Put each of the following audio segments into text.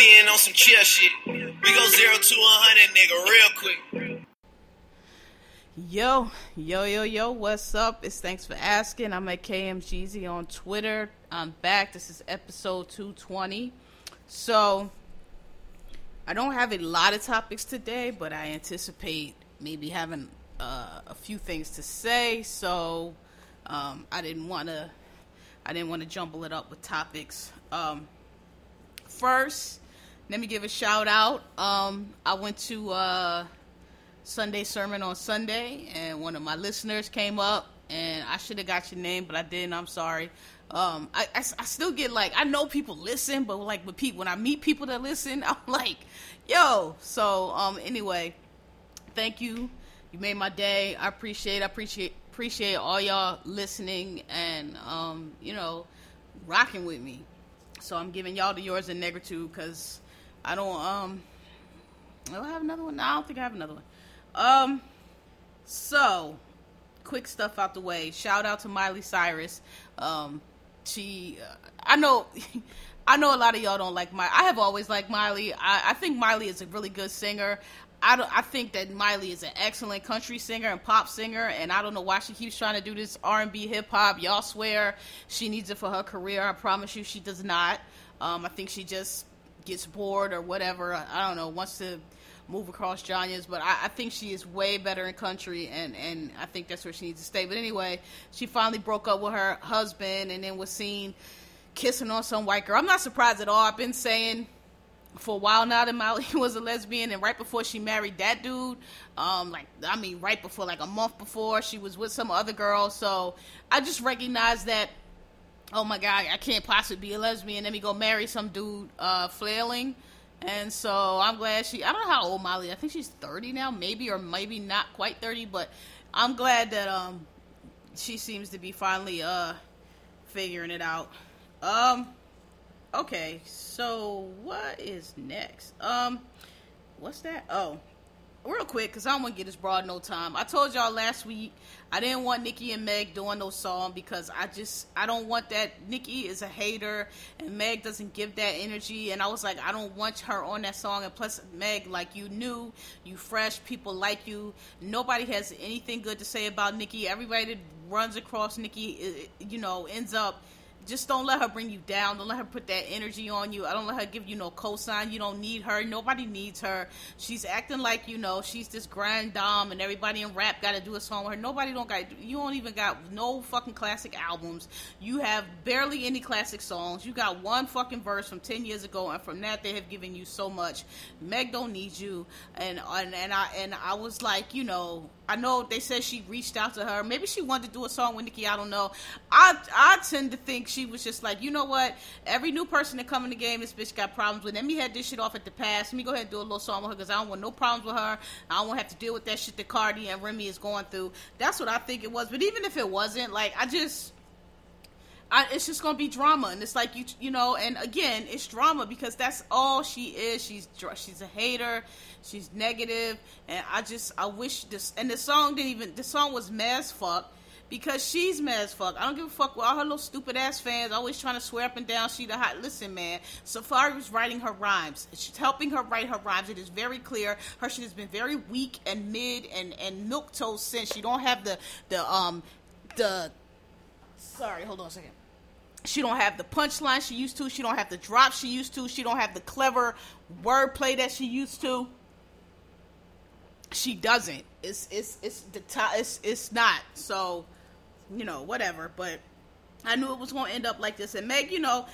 Being on some chill shit. We go zero to a hundred, nigga, real quick. Yo, yo, yo, yo, what's up? It's thanks for asking. I'm at KMGZ on Twitter. I'm back. This is episode 220. So, I don't have a lot of topics today, but I anticipate maybe having uh, a few things to say. So, um, I didn't want to, I didn't want to jumble it up with topics. Um, first, let me give a shout out. Um, I went to uh, Sunday sermon on Sunday, and one of my listeners came up, and I should have got your name, but I didn't. I'm sorry. Um, I, I, I still get like I know people listen, but like with people when I meet people that listen, I'm like, yo. So um, anyway, thank you. You made my day. I appreciate. I appreciate appreciate all y'all listening and um, you know, rocking with me. So I'm giving y'all the yours and negative because I don't um. Do I have another one? No, I don't think I have another one. Um, so quick stuff out the way. Shout out to Miley Cyrus. Um, she, uh, I know, I know a lot of y'all don't like Miley. I have always liked Miley. I, I think Miley is a really good singer. I don't. I think that Miley is an excellent country singer and pop singer, and I don't know why she keeps trying to do this R and B hip hop. Y'all swear she needs it for her career. I promise you, she does not. Um, I think she just gets bored or whatever. I, don't know. Wants to move across genres, but I, I, think she is way better in country, and, and I think that's where she needs to stay. But anyway, she finally broke up with her husband and then was seen kissing on some white girl. I'm not surprised at all. I've been saying for a while now that Miley was a lesbian, and right before she married that dude, um, like I mean, right before, like a month before, she was with some other girl. So I just recognize that. Oh my God, I can't possibly be a lesbian. Let me go marry some dude uh, flailing. And so I'm glad she. I don't know how old Miley. I think she's 30 now, maybe or maybe not quite 30. But I'm glad that um she seems to be finally uh figuring it out. Um. Okay, so what is next? Um, what's that? Oh, real quick, because I don't want to get this broad no time. I told y'all last week I didn't want Nicki and Meg doing no song because I just I don't want that. Nicki is a hater and Meg doesn't give that energy, and I was like I don't want her on that song. And plus Meg, like you new, you fresh, people like you. Nobody has anything good to say about Nicki. Everybody that runs across Nicki, you know, ends up just don't let her bring you down. Don't let her put that energy on you. I don't let her give you no cosign. You don't need her. Nobody needs her. She's acting like you know she's this grand dame, and everybody in rap got to do a song with her. Nobody don't got. You don't even got no fucking classic albums. You have barely any classic songs. You got one fucking verse from ten years ago, and from that they have given you so much. Meg don't need you, and and, and I and I was like, you know, I know they said she reached out to her. Maybe she wanted to do a song with Nicki. I don't know. I I tend to think she was just like, you know what? Every new person that come in the game, this bitch got problems with. Let me head this shit off at the pass. Let me go ahead and do a little song with her because I don't want no problems with her. I don't want to have to deal with that shit that Cardi and Remy is going through. That's what I think it was. But even if it wasn't, like, I just. I, it's just gonna be drama, and it's like you, you know. And again, it's drama because that's all she is. She's she's a hater. She's negative, and I just I wish this. And the song didn't even. The song was mess fuck because she's mad as fuck. I don't give a fuck with all her little stupid ass fans always trying to swear up and down she the hot. Listen, man, Safaree was writing her rhymes. She's helping her write her rhymes. It is very clear. Her shit has been very weak and mid and and milk toast since she don't have the the um the. Sorry, hold on a second. She don't have the punchline she used to. She don't have the drop she used to. She don't have the clever wordplay that she used to. She doesn't. It's it's it's the top. It's it's not. So, you know, whatever. But I knew it was going to end up like this. And Meg, you know,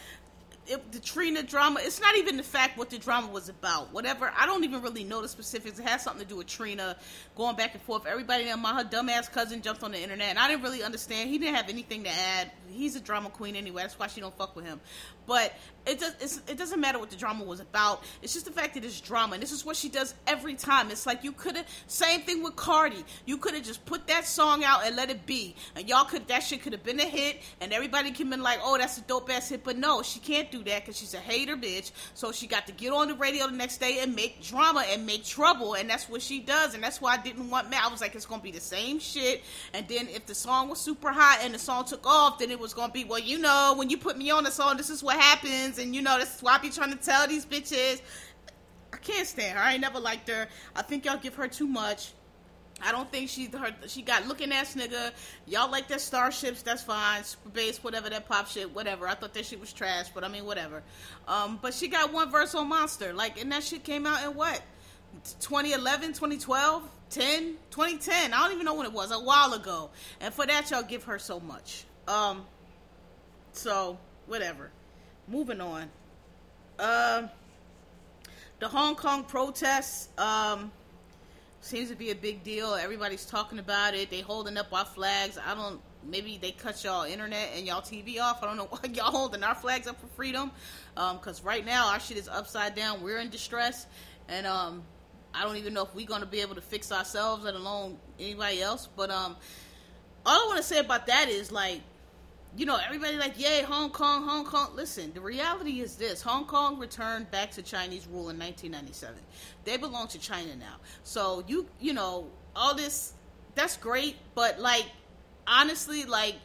it, the Trina drama. It's not even the fact what the drama was about. Whatever. I don't even really know the specifics. It has something to do with Trina going back and forth. Everybody and my her dumbass cousin jumped on the internet, and I didn't really understand. He didn't have anything to add. He's a drama queen anyway. That's why she don't fuck with him. But it does. it doesn't matter what the drama was about. It's just the fact that it's drama, and this is what she does every time. It's like you could have. Same thing with Cardi. You could have just put that song out and let it be, and y'all could. That shit could have been a hit, and everybody have been like, "Oh, that's a dope ass hit." But no, she can't do that because she's a hater bitch. So she got to get on the radio the next day and make drama and make trouble, and that's what she does. And that's why I didn't want Matt. I was like, it's gonna be the same shit. And then if the song was super hot and the song took off, then it was gonna be, well, you know, when you put me on the song, this is what happens, and you know, this is why I be trying to tell these bitches. I can't stand her. I ain't never liked her. I think y'all give her too much. I don't think she her she got looking ass nigga. Y'all like their starships, that's fine. Super bass, whatever that pop shit, whatever. I thought that shit was trash, but I mean whatever. Um, but she got one verse on Monster, like, and that shit came out in what? 2011, 2012, 10, 2010. I don't even know when it was. A while ago, and for that y'all give her so much. Um, so whatever. Moving on. Um, the Hong Kong protests. Um seems to be a big deal. Everybody's talking about it. They holding up our flags. I don't. Maybe they cut y'all internet and y'all TV off. I don't know why y'all holding our flags up for freedom. Um, right now our shit is upside down. We're in distress, and um, I don't even know if we're gonna be able to fix ourselves, let alone anybody else. But um, all I want to say about that is like you know, everybody like, yay, Hong Kong, Hong Kong. Listen, the reality is this Hong Kong returned back to Chinese rule in 1997. They belong to China now. So, you, you know, all this, that's great, but like, honestly, like,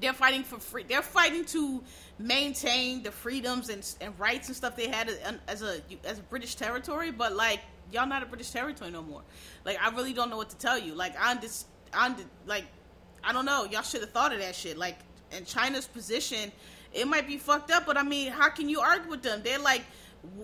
they're fighting for free. They're fighting to maintain the freedoms and, and rights and stuff they had as a as a British territory. But like, y'all not a British territory no more. Like, I really don't know what to tell you. Like, I'm just, I'm like, I don't know. Y'all should have thought of that shit. Like, and China's position, it might be fucked up, but I mean, how can you argue with them? They're like,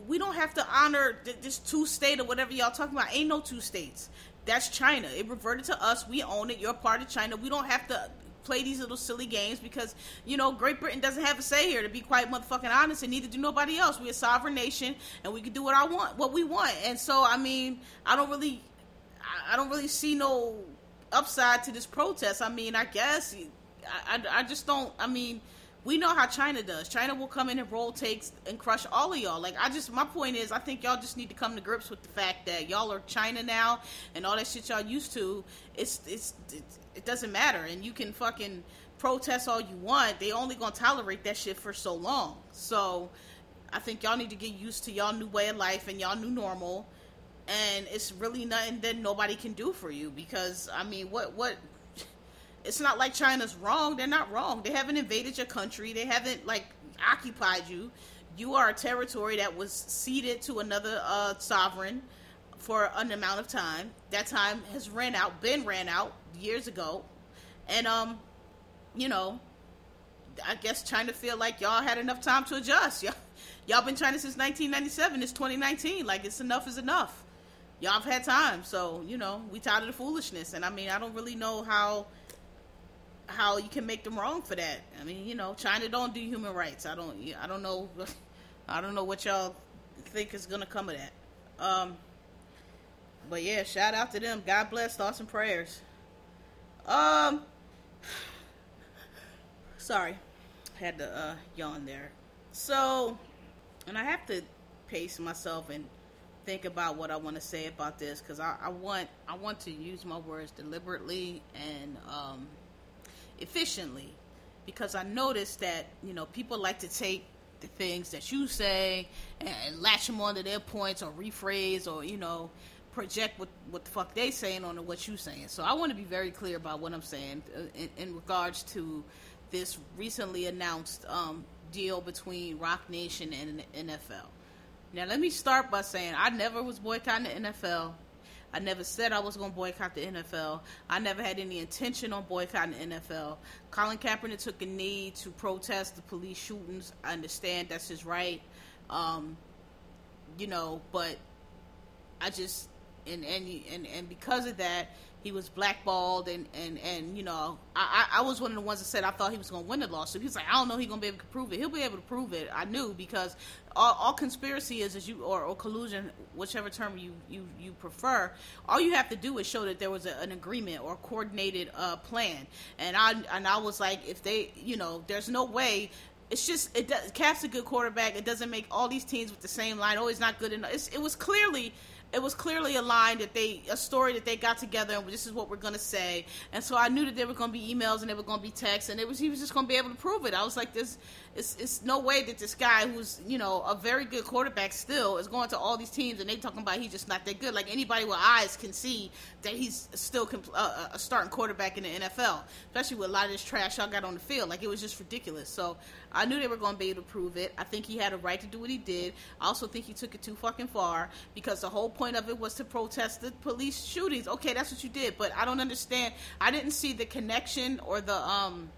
we don't have to honor this two state or whatever y'all talking about. Ain't no two states. That's China. It reverted to us. We own it. You're part of China. We don't have to play these little silly games because you know Great Britain doesn't have a say here. To be quite motherfucking honest, and neither do nobody else. We're a sovereign nation, and we can do what I want, what we want. And so, I mean, I don't really, I don't really see no upside to this protest. I mean, I guess I, I, I just don't. I mean, we know how China does. China will come in and roll takes and crush all of y'all. Like I just, my point is, I think y'all just need to come to grips with the fact that y'all are China now, and all that shit y'all used to. It's, it's, it, it doesn't matter, and you can fucking protest all you want. They only gonna tolerate that shit for so long. So, I think y'all need to get used to y'all new way of life and y'all new normal. And it's really nothing that nobody can do for you because I mean, what what it's not like China's wrong. They're not wrong. They haven't invaded your country. They haven't like occupied you. You are a territory that was ceded to another uh, sovereign for an amount of time. That time has ran out, been ran out years ago, and um, you know, I guess China feel like y'all had enough time to adjust. Y'all, y'all been China since 1997. It's 2019. Like it's enough is enough. Y'all have had time, so you know we tired of the foolishness. And I mean, I don't really know how how you can make them wrong for that. I mean, you know, China don't do human rights. I don't. I don't know. I don't know what y'all think is gonna come of that. Um, but yeah, shout out to them. God bless. Thoughts and prayers. Um, sorry, had to uh, yawn there. So, and I have to pace myself and think about what I want to say about this because I, I, want I want to use my words deliberately and um, efficiently because I noticed that you know people like to take the things that you say and latch them onto their points or rephrase or you know project what what the fuck they saying onto what you saying. So I want to be very clear about what I'm saying uh, in, in regards to this recently announced um, deal between Roc Nation and NFL. Now let me start by saying I never was boycotting the NFL. I never said I was going to boycott the NFL. I never had any intention on boycotting the NFL. Colin Kaepernick took a knee to protest the police shootings. I understand that's his right. Um, you know, but I just and and and and because of that, he was blackballed and and and you know I I was one of the ones that said I thought he was going to win the lawsuit. He's like I don't know he's going to be able to prove it. He'll be able to prove it. I knew because all, all conspiracy is is you or, or, collusion, whichever term you, you you prefer. All you have to do is show that there was a, an agreement or coordinated uh, plan. And I and I was like, if they you know, there's no way it's just it does. Cap's a good quarterback. It doesn't make all these teams with the same line. Oh, he's not good enough. It's, it was clearly it was clearly a line that they a story that they got together and this is what we're gonna say. And so i knew that there were gonna be emails and there were gonna be texts and it was he was just gonna be able to prove it. I was like this it's, it's no way that this guy who's you know a very good quarterback still is going to all these teams and they talking about he's just not that good. Like anybody with eyes can see that he's still compl- uh, a starting quarterback in the nfl especially with a lot of this trash y'all got on the field. Like it was just ridiculous. So i knew they were going to be able to prove it. I think he had a right to do what he did. I also think he took it too fucking far because the whole point of it was to protest the police shootings. Okay that's what you did but i don't understand. I didn't see the connection or the um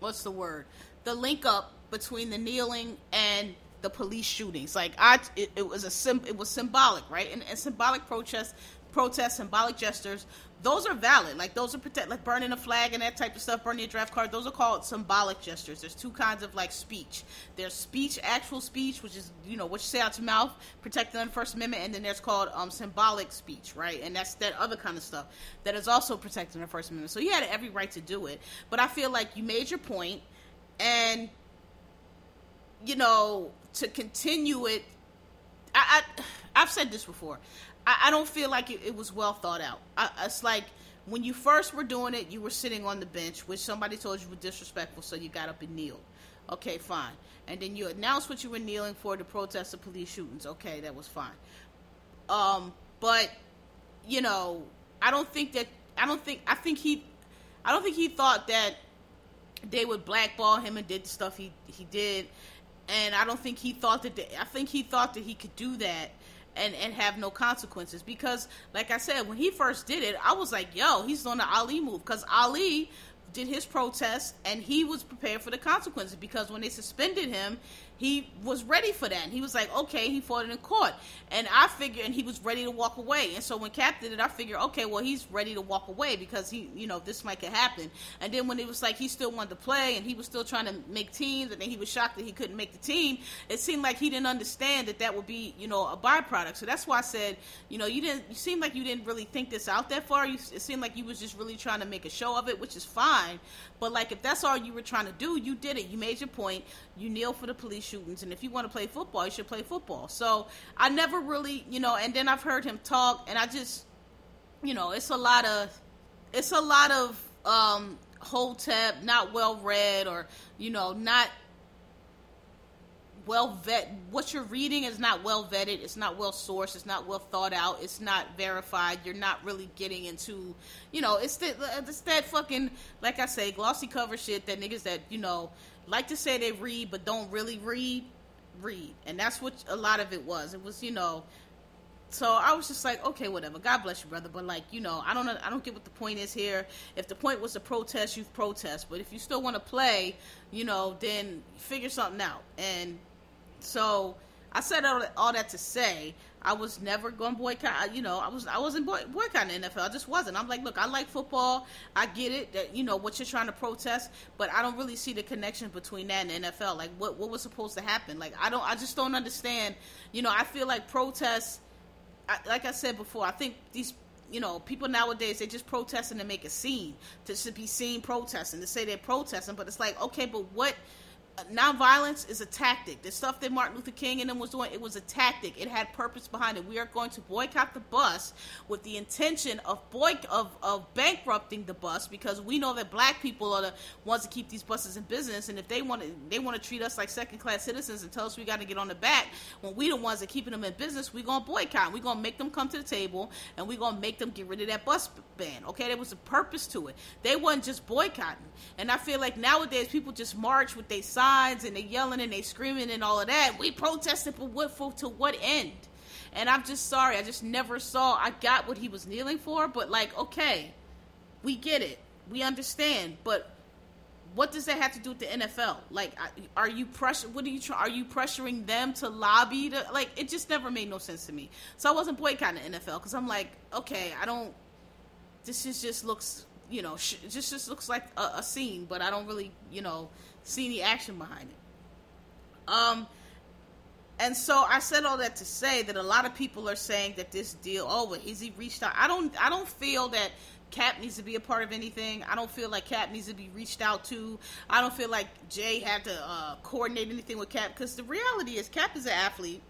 what's the word? The link up between the kneeling and the police shootings. Like I, it, it was a sim, it was symbolic, right? And, and symbolic protests, protests, symbolic gestures. Those are valid. Like those are protect, like burning a flag and that type of stuff, burning a draft card. Those are called symbolic gestures. There's two kinds of like speech. There's speech, actual speech, which is you know what you say out your mouth, protected under the First Amendment, and then there's called um, symbolic speech, right? And that's that other kind of stuff that is also protected under the First Amendment. So you had every right to do it. But I feel like you made your point, and you know, to continue it, I, I have said this before. I, I, don't feel like it, it was well thought out. I, it's like when you first were doing it, you were sitting on the bench, which somebody told you was disrespectful, so you got up and kneeled. Okay, fine. And then you announced what you were kneeling for to protest the police shootings. Okay, that was fine. Um, but you know, I don't think that I don't think I think he I don't think he thought that they would blackball him and did the stuff he he did and I don't think he thought that. They, I think he thought that he could do that and and have no consequences because, like I said, when he first did it, I was like, "Yo, he's on the Ali move," because Ali did his protest and he was prepared for the consequences because when they suspended him he was ready for that. And he was like, okay, he fought it in court. And I figured, and he was ready to walk away. And so when Cap did it, I figured, okay, well, he's ready to walk away because he, you know, this might could happen. And then when it was like he still wanted to play and he was still trying to make teams, and then he was shocked that he couldn't make the team, it seemed like he didn't understand that that would be, you know, a byproduct. So that's why I said, you know, you didn't, you seemed like you didn't really think this out that far. You, it seemed like you was just really trying to make a show of it, which is fine. But like, if that's all you were trying to do, you did it. You made your point. You kneel for the police shootings, and if you want to play football, you should play football. So I never really, you know, and then I've heard him talk, and I just, you know, it's a lot of, it's a lot of um, hotep, not well read, or you know, not well vet. What you're reading is not well vetted. It's not well sourced. It's not well thought out. It's not verified. You're not really getting into, you know, it's that it's that fucking like I say, glossy cover shit that niggas that you know like to say they read but don't really read read and that's what a lot of it was it was you know so I was just like, okay, whatever. God bless you, brother. But like, you know, I don't. I don't get what the point is here. If the point was to protest, you protest. But if you still want to play, you know, then figure something out. And so I said all all that to say I was never going to boycott. You know, I was I wasn't boy, boycotting the NFL. I just wasn't. I'm like, look, I like football. I get it that you know what you're trying to protest, but I don't really see the connection between that and NFL. Like, what what was supposed to happen? Like, I don't. I just don't understand. You know, I feel like protests. I, like I said before, I think these you know, people nowadays they just protesting to make a scene, to, to be seen protesting, to say they're protesting. But it's like, okay, but what nonviolence is a tactic. The stuff that Martin Luther King and them was doing, it was a tactic. It had purpose behind it. We are going to boycott the bus with the intention of boy of, of bankrupting the bus because we know that black people are the ones to keep these buses in business. And if they want to, they want to treat us like second class citizens and tell us we got to get on the back when we the ones that keeping them in business. We gonna boycott. We gonna make them come to the table and we gonna make them get rid of that bus ban. Okay, there was a purpose to it. They wasn't just boycotting. And I feel like nowadays people just march with their and they yelling and they screaming and all of that. We protested for what for to what end? And I'm just sorry. I just never saw. I got what he was kneeling for, but like, okay, we get it, we understand, but what does that have to do with the NFL? Like, are you pressure? What are you try? Are you pressuring them to lobby to like? It just never made no sense to me. So I wasn't boycotting the NFL because I'm like, okay, I don't. This is just looks, you know, sh- just just looks like a, a scene, but I don't really, you know, see any action behind it. Um, and so I said all that to say that a lot of people are saying that this deal, oh, is he reached out? I don't, I don't feel that Cap needs to be a part of anything. I don't feel like Cap needs to be reached out to. I don't feel like Jay had to uh, coordinate anything with Cap because the reality is Cap is an athlete.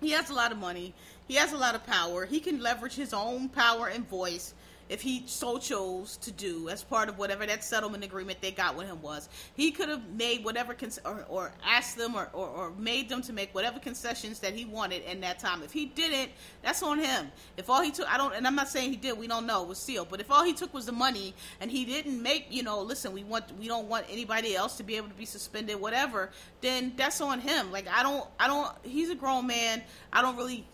He has a lot of money. He has a lot of power. He can leverage his own power and voice if he so chose to do as part of whatever that settlement agreement they got with him was. He could have made whatever cons- or, or asked them or, or, or, made them to make whatever concessions that he wanted in that time. If he didn't, that's on him. If all he took, I don't, and I'm not saying he did. We don't know. It was sealed. But if all he took was the money and he didn't make, you know, listen, we want, we don't want anybody else to be able to be suspended, whatever. Then that's on him. Like I don't, I don't. He's a grown man. I don't really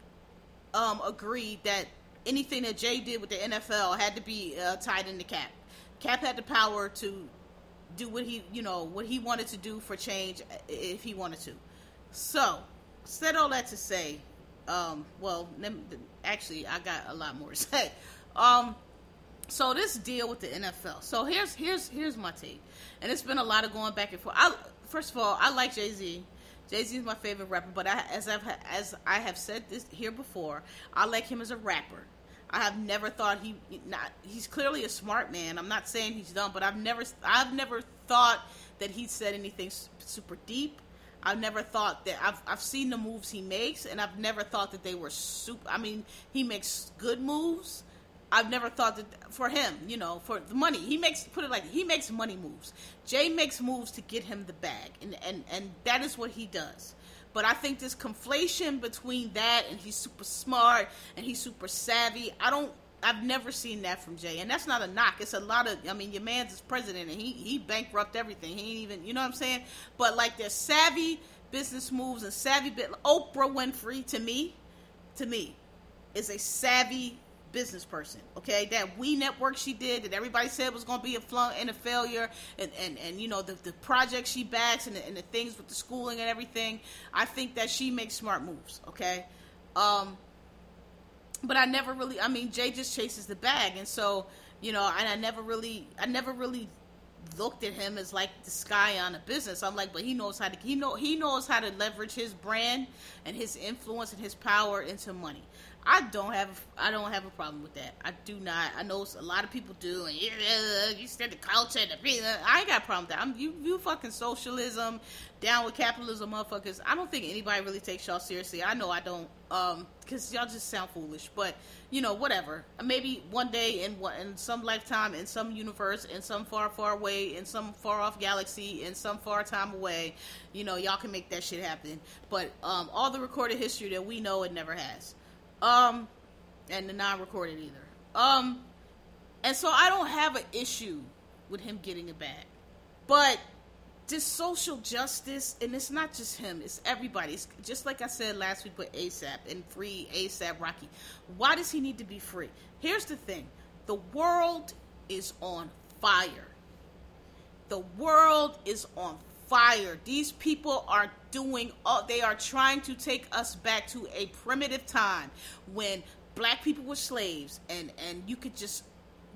um, agree that anything that Jay did with the NFL had to be uh, tied into Cap. Cap had the power to do what he, you know, what he wanted to do for change if he wanted to. So, said all that to say, um, well, actually, I got a lot more to say. Um, so this deal with the NFL. So here's here's here's my take, and it's been a lot of going back and forth. I, first of all, I like Jay Z. Jay Z is my favorite rapper, but I, as I've as I have said this here before, I like him as a rapper. I have never thought he not he's clearly a smart man. I'm not saying he's dumb, but I've never I've never thought that he said anything super deep. I've never thought that I've I've seen the moves he makes, and I've never thought that they were super. I mean, he makes good moves. I've never thought that for him, you know, for the money he makes. Put it like he makes money moves. Jay makes moves to get him the bag, and and and that is what he does. But I think this conflation between that and he's super smart and he's super savvy, I don't I've never seen that from Jay, and that's not a knock. It's a lot of. I mean, your man's is president, and he he bankrupt everything. He ain't even, you know what I'm saying? But like, there's savvy business moves and savvy bit. Oprah Winfrey, to me, to me, is a savvy business person. Okay, that We Network she did that everybody said was going to be a flunk and a failure, and and, and you know the the project she backs and the, and the things with the schooling and everything. I think that she makes smart moves. Okay, um, but I never really. I mean, Jay just chases the bag, and so you know, and I never really, I never really looked at him as like this guy on a business. I'm like, but he knows how to he know he knows how to leverage his brand and his influence and his power into money. I don't have I don't have a problem with that. I do not. I know a lot of people do, and yeah, you said the culture, the I ain't got a problem with that. I'm you you fucking socialism, down with capitalism, motherfuckers. I don't think anybody really takes y'all seriously. I know I don't, um, because y'all just sound foolish. But you know, whatever. Maybe one day in in some lifetime, in some universe, in some far far away, in some far off galaxy, in some far time away, you know, y'all can make that shit happen. But um, all the recorded history that we know, it never has. Um, and the non-recorded either. Um, and so I don't have an issue with him getting it back, but this social justice, and it's not just him; it's everybody. It's just like I said last week with ASAP and free ASAP Rocky. Why does he need to be free? Here's the thing: the world is on fire. The world is on fire. These people are doing, all, they are trying to take us back to a primitive time when black people were slaves and, and you could just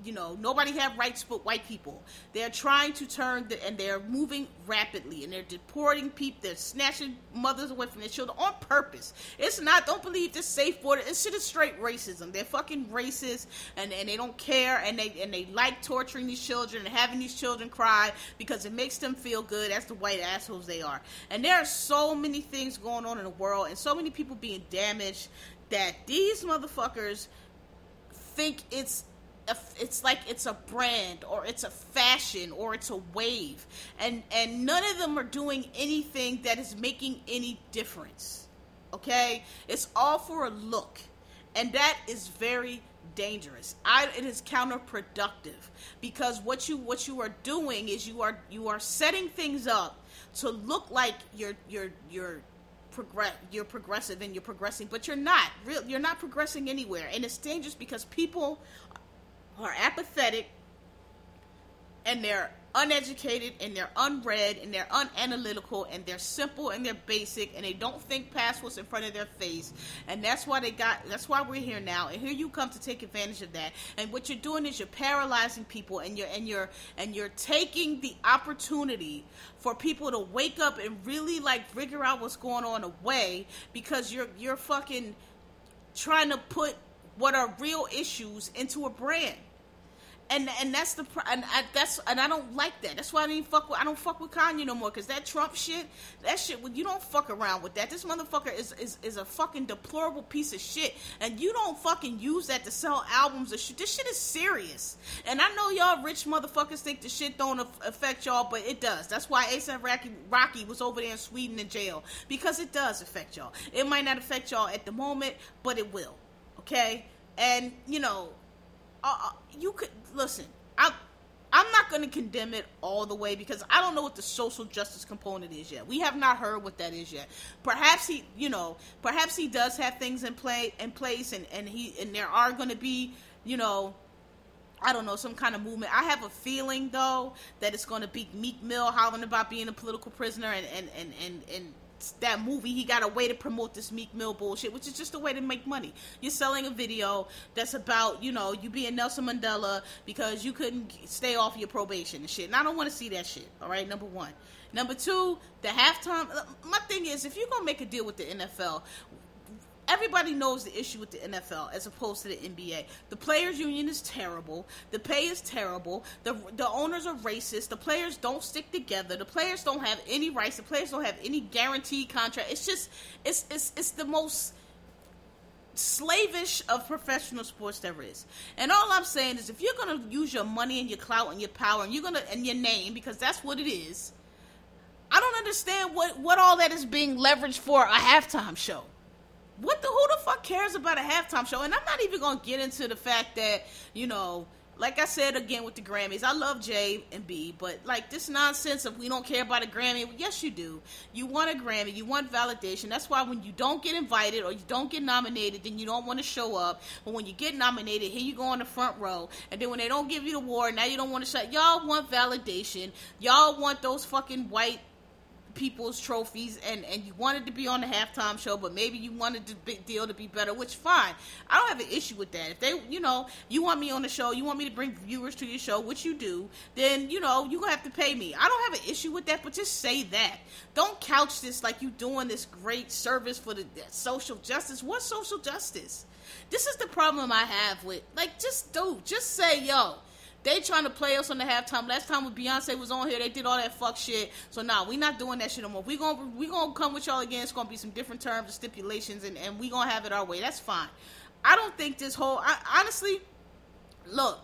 you know nobody have rights but white people. They're trying to turn the, and they're moving rapidly and they're deporting people they're snatching mothers away from their children on purpose. It's not don't believe this safe border. It's shit is straight racism. They're fucking racist and, and they don't care and they and they like torturing these children and having these children cry because it makes them feel good. As the white assholes they are. And there are so many things going on in the world and so many people being damaged that these motherfuckers think it's it's like it's a brand or it's a fashion or it's a wave. And and none of them are doing anything that is making any difference. Okay? It's all for a look. And that is very dangerous. I, it is counterproductive because what you what you are doing is you are you are setting things up to look like you're you're you're progress you're progressive and you're progressing but you're not real you're not progressing anywhere. And it's dangerous because people are apathetic and they're uneducated and they're unread and they're unanalytical and they're simple and they're basic and they don't think past what's in front of their face. And that's why they got that's why we're here now. And here you come to take advantage of that. And what you're doing is you're paralyzing people and you're and you're and you're taking the opportunity for people to wake up and really like figure out what's going on away because you're you're fucking trying to put what are real issues into a brand and and that's the and I, that's and I don't like that. That's why I didn't fuck with I don't fuck with Kanye no more because that Trump shit, that shit. You don't fuck around with that. This motherfucker is, is is a fucking deplorable piece of shit, and you don't fucking use that to sell albums or shit. This shit is serious, and I know y'all rich motherfuckers think the shit don't affect y'all, but it does. That's why ASAP Rocky, Rocky was over there in Sweden in jail because it does affect y'all. It might not affect y'all at the moment, but it will. Okay, and you know uh, uh, you could listen. I I'm not going to condemn it all the way because I don't know what the social justice component is yet. We have not heard what that is yet. Perhaps he, you know, perhaps he does have things in play in place, and and he and there are going to be, you know, I don't know, some kind of movement. I have a feeling though that it's going to be Meek Mill hollering about being a political prisoner and and and and, and that movie, he got a way to promote this Meek Mill bullshit, which is just a way to make money. You're selling a video that's about, you know, you being Nelson Mandela because you couldn't stay off your probation and shit. And I don't want to see that shit, all right? Number one. Number two, the halftime. My thing is, if you're going to make a deal with the NFL, everybody knows the issue with the NFL as opposed to the NBA. The players union is terrible. The pay is terrible. The the owners are racist. The players don't stick together. The players don't have any rights. The players don't have any guaranteed contract. It's just it's it's it's the most slavish of professional sports there is. And all I'm saying is if you're going to use your money and your clout and your power and you're going to and your name because that's what it is. I don't understand what what all that is being leveraged for a halftime show what the who the fuck cares about a halftime show? And I'm not even gonna get into the fact that you know, like I said again with the Grammys, I love Jay and B, but like this nonsense of we don't care about a Grammy. Yes, you do. You want a Grammy. You want validation. That's why when you don't get invited or you don't get nominated, then you don't want to show up. But when you get nominated, here you go on the front row. And then when they don't give you the award, now you don't want to shut. Y'all want validation. Y'all want those fucking white people's trophies and and you wanted to be on the halftime show but maybe you wanted the big deal to be better which fine. I don't have an issue with that. If they you know you want me on the show you want me to bring viewers to your show which you do then you know you're gonna have to pay me. I don't have an issue with that but just say that. Don't couch this like you're doing this great service for the social justice. What social justice? This is the problem i have with like just do. Just say yo they trying to play us on the halftime. Last time when Beyonce was on here, they did all that fuck shit. So now nah, we not doing that shit no more. We gonna we gonna come with y'all again. It's gonna be some different terms and stipulations, and and we gonna have it our way. That's fine. I don't think this whole. I, honestly, look,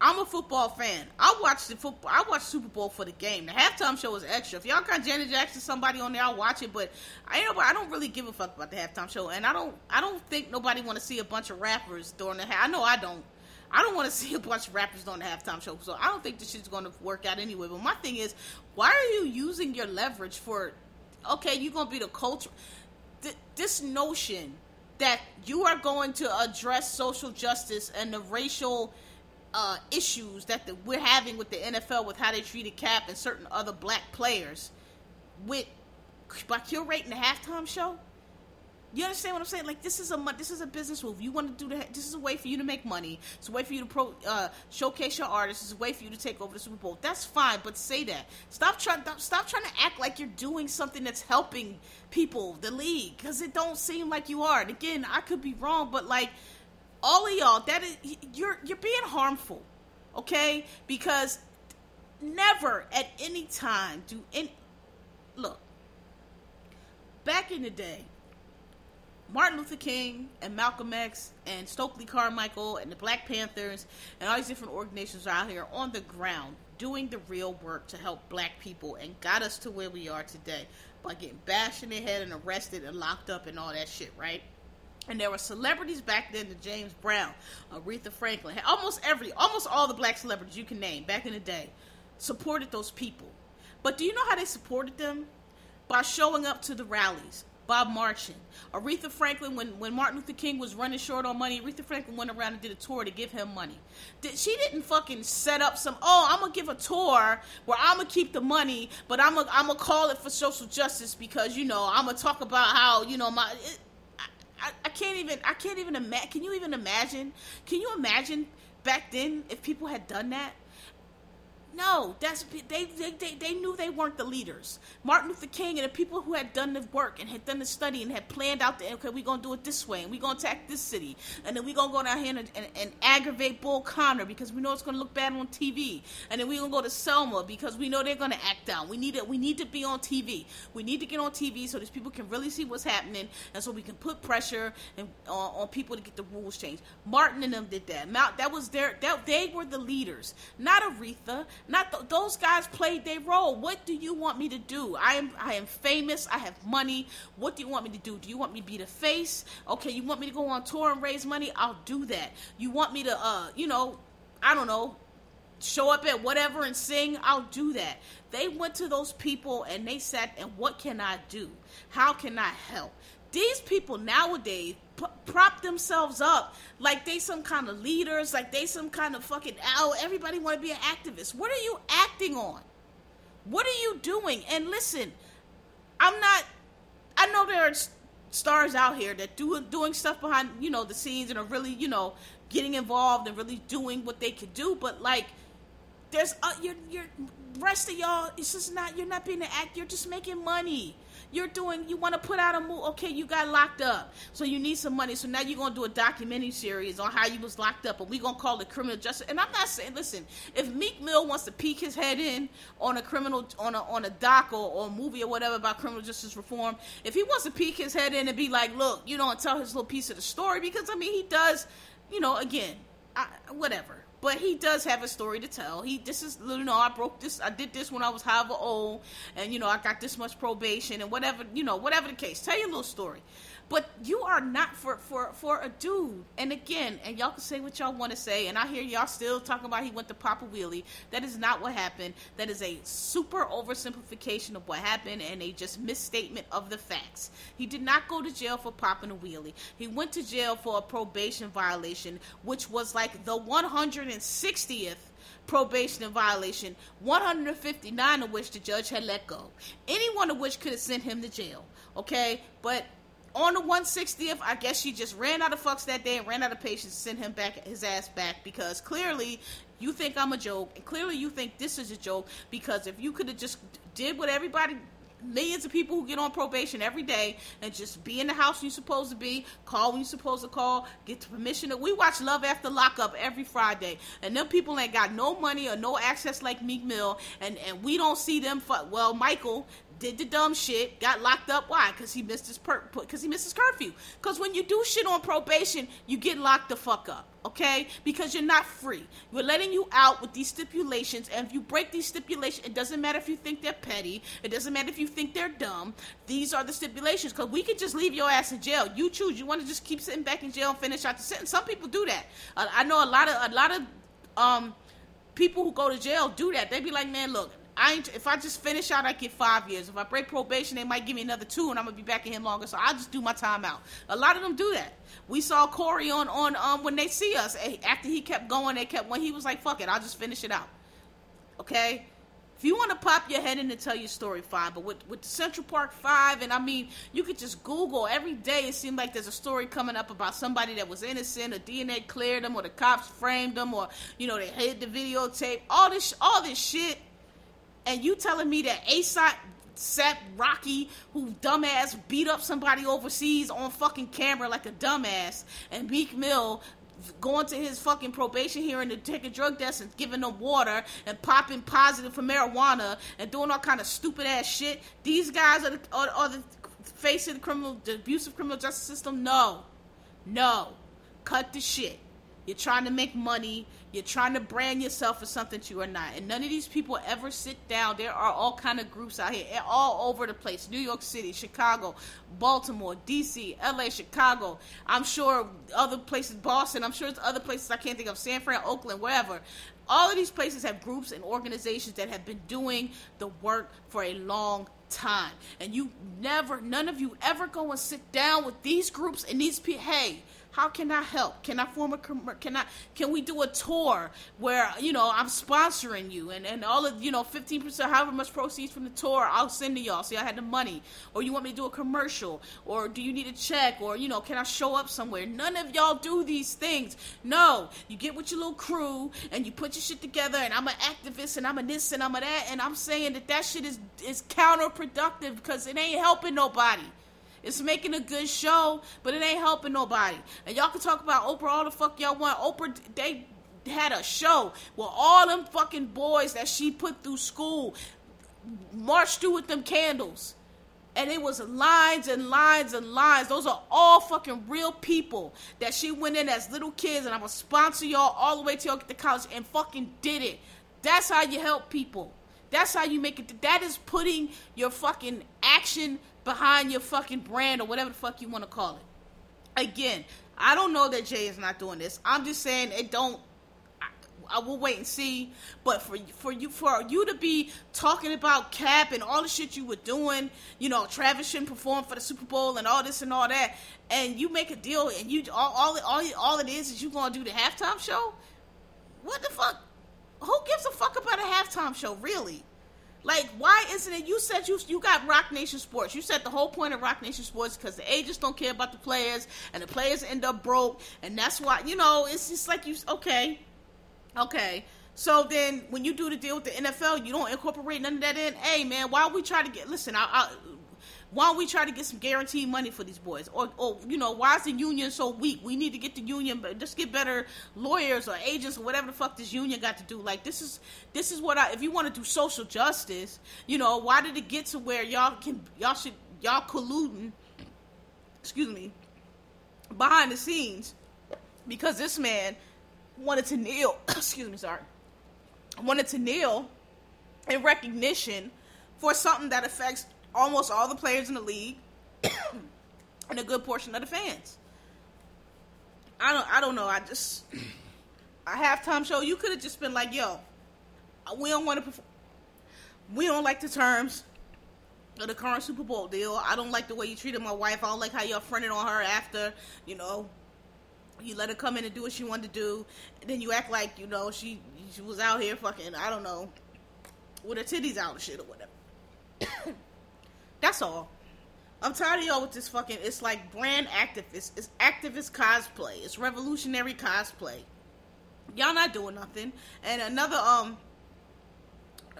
I'm a football fan. I watch the football. I watch Super Bowl for the game. The halftime show is extra. If y'all got Janet Jackson, somebody on there, I'll watch it. But I know, I don't really give a fuck about the halftime show, and I don't. I don't think nobody want to see a bunch of rappers during the. I know I don't. I don't want to see a bunch of rappers on the halftime show, so I don't think this shit's going to work out anyway. But my thing is, why are you using your leverage for? Okay, you're going to be the culture. Th- this notion that you are going to address social justice and the racial uh, issues that the, we're having with the NFL with how they treated Cap and certain other black players, with by curating the halftime show you understand what I'm saying? Like this is a this is a business move. You want to do that. This is a way for you to make money. It's a way for you to pro, uh, showcase your artists. It's a way for you to take over the Super Bowl. That's fine, but say that. Stop trying. Stop trying to act like you're doing something that's helping people, the league, because it don't seem like you are. And again, I could be wrong, but like all of y'all, that is you're you're being harmful, okay? Because never at any time do any look back in the day Martin Luther King and Malcolm X and Stokely Carmichael and the Black Panthers and all these different organizations are out here on the ground doing the real work to help black people and got us to where we are today by getting bashed in the head and arrested and locked up and all that shit, right? And there were celebrities back then, the James Brown, Aretha Franklin, almost every, almost all the black celebrities you can name back in the day supported those people. But do you know how they supported them? By showing up to the rallies, Bob Marchant. Aretha Franklin, when, when Martin Luther King was running short on money, Aretha Franklin went around and did a tour to give him money. Did, she didn't fucking set up some, oh, I'm to give a tour where I'm to keep the money, but I'm gonna I'm to call it for social justice because, you know, I'm to talk about how, you know, my. It, I, I can't even I can't even imagine. Can you even imagine? Can you imagine back then if people had done that? No, that's they, they they they knew they weren't the leaders. Martin Luther King and the people who had done the work and had done the study and had planned out the okay, we're gonna do it this way and we're gonna attack this city and then we're gonna go down here and, and, and aggravate Bull Connor because we know it's gonna look bad on TV and then we're gonna go to Selma because we know they're gonna act down. We need it. We need to be on TV. We need to get on TV so these people can really see what's happening and so we can put pressure and, on, on people to get the rules changed. Martin and them did that. That was their that they were the leaders, not Aretha not th- those guys played their role. What do you want me to do? I am I am famous. I have money. What do you want me to do? Do you want me to be the face? Okay, you want me to go on tour and raise money? I'll do that. You want me to uh, you know, I don't know, show up at whatever and sing? I'll do that. They went to those people and they said, "And what can I do? How can I help?" These people nowadays p- prop themselves up like they some kind of leaders, like they some kind of fucking oh, everybody want to be an activist. What are you acting on? What are you doing? And listen, I'm not. I know there are stars out here that do doing stuff behind you know the scenes and are really you know getting involved and really doing what they could do, but like there's uh, you're you're rest of y'all. It's just not. You're not being an act. You're just making money. You're doing, you want to put out a movie. Okay, you got locked up. So you need some money. So now you're going to do a documentary series on how you was locked up. And we're going to call it criminal justice. And I'm not saying, listen, if Meek Mill wants to peek his head in on a criminal, on a, on a doc or, or a movie or whatever about criminal justice reform, if he wants to peek his head in and be like, look, you know, and tell his little piece of the story, because I mean, he does, you know, again, I, whatever but he does have a story to tell. He this is you know I broke this I did this when I was however old, and you know I got this much probation and whatever you know whatever the case. Tell your little story. But you are not for for for a dude. And again, and y'all can say what y'all want to say. And I hear y'all still talking about he went to Papa Wheelie. That is not what happened. That is a super oversimplification of what happened and a just misstatement of the facts. He did not go to jail for popping a wheelie. He went to jail for a probation violation, which was like the 160th probation violation, 159 of which the judge had let go. Any one of which could have sent him to jail. Okay, but on the 160th, I guess she just ran out of fucks that day and ran out of patience to send him back his ass back because clearly you think I'm a joke and clearly you think this is a joke because if you could have just did what everybody millions of people who get on probation every day and just be in the house you're supposed to be, call when you're supposed to call, get the permission. We watch Love After Lockup every Friday, and them people ain't got no money or no access like Meek Mill, and and we don't see them. For, well, Michael, did the dumb shit, got locked up. Why? Because he missed his per because he missed his curfew. Because when you do shit on probation, you get locked the fuck up. Okay? Because you're not free. We're letting you out with these stipulations, and if you break these stipulations, it doesn't matter if you think they're petty. It doesn't matter if you think they're dumb. These are the stipulations. Because we could just leave your ass in jail. You choose. You want to just keep sitting back in jail and finish out the sentence. Some people do that. Uh, I know a lot of a lot of um people who go to jail do that. They be like, man, look, I ain't, if I just finish out, I get five years. If I break probation, they might give me another two, and I'm gonna be back in here longer. So I'll just do my time out. A lot of them do that. We saw Corey on on um when they see us eh, after he kept going. They kept when he was like, "Fuck it, I'll just finish it out." Okay. If you want to pop your head in and tell your story, fine. But with, with Central Park Five, and I mean, you could just Google every day. It seemed like there's a story coming up about somebody that was innocent, or DNA cleared them, or the cops framed them, or you know they hid the videotape. All this, all this shit and you telling me that ASAP Sap Rocky, who dumbass beat up somebody overseas on fucking camera like a dumbass, and Meek Mill going to his fucking probation hearing to take a drug test and giving them water and popping positive for marijuana and doing all kind of stupid ass shit. These guys are the, are, are the face of the criminal, the abusive criminal justice system. No, no, cut the shit. You're trying to make money. You're trying to brand yourself as something you are not. And none of these people ever sit down. There are all kind of groups out here, all over the place. New York City, Chicago, Baltimore, D.C., L.A., Chicago. I'm sure other places, Boston. I'm sure it's other places I can't think of. San Fran, Oakland, wherever. All of these places have groups and organizations that have been doing the work for a long time. And you never, none of you ever go and sit down with these groups and these people. Hey, how can I help? Can I form a can I can we do a tour where you know I'm sponsoring you and and all of you know 15% however much proceeds from the tour I'll send to y'all. See, I had the money, or you want me to do a commercial, or do you need a check, or you know can I show up somewhere? None of y'all do these things. No, you get with your little crew and you put your shit together. And I'm an activist and I'm a this and I'm a that, and I'm saying that that shit is is counterproductive because it ain't helping nobody. It's making a good show, but it ain't helping nobody. And y'all can talk about Oprah all the fuck y'all want. Oprah, they had a show where all them fucking boys that she put through school marched through with them candles. And it was lines and lines and lines. Those are all fucking real people that she went in as little kids, and I'm gonna sponsor y'all all the way till y'all get to college and fucking did it. That's how you help people. That's how you make it. That is putting your fucking action behind your fucking brand or whatever the fuck you want to call it. Again, I don't know that Jay is not doing this. I'm just saying it don't. I, I will wait and see. But for for you for you to be talking about Cap and all the shit you were doing, you know, Travis shouldn't perform for the Super Bowl and all this and all that, and you make a deal and you all all all, all it is is you gonna do the halftime show. What the fuck? Who gives a fuck about a halftime show, really? Like, why isn't it? You said you you got Roc Nation Sports. You said the whole point of Roc Nation Sports because the agents don't care about the players, and the players end up broke, and that's why you know it's just like you okay, okay. So then, when you do the deal with the NFL, you don't incorporate none of that in. Hey, man, why we try to get? Listen, I, I why don't we try to get some guaranteed money for these boys? Or, or you know, why is the union so weak? We need to get the union, but just get better lawyers or agents or whatever the fuck this union got to do. Like this is this is what I. If you want to do social justice, you know, why did it get to where y'all can y'all should y'all colluding? Excuse me, behind the scenes, because this man wanted to kneel. excuse me, sorry, wanted to kneel in recognition for something that affects almost all the players in the league and a good portion of the fans. I don't I don't know. I just a halftime show. You could have just been like, "Yo, we don't want to. Perform. We don't like the terms of the current Super Bowl deal. I don't like the way you treated my wife. I don't like how you fronted on her after. You know, you let her come in and do what she wanted to do. Then you act like you know she she was out here fucking I don't know with her titties out and shit or whatever." That's all. I'm tired of y'all with this fucking. It's like brand activist. It's activist cosplay. It's revolutionary cosplay. Y'all not doing nothing. And another um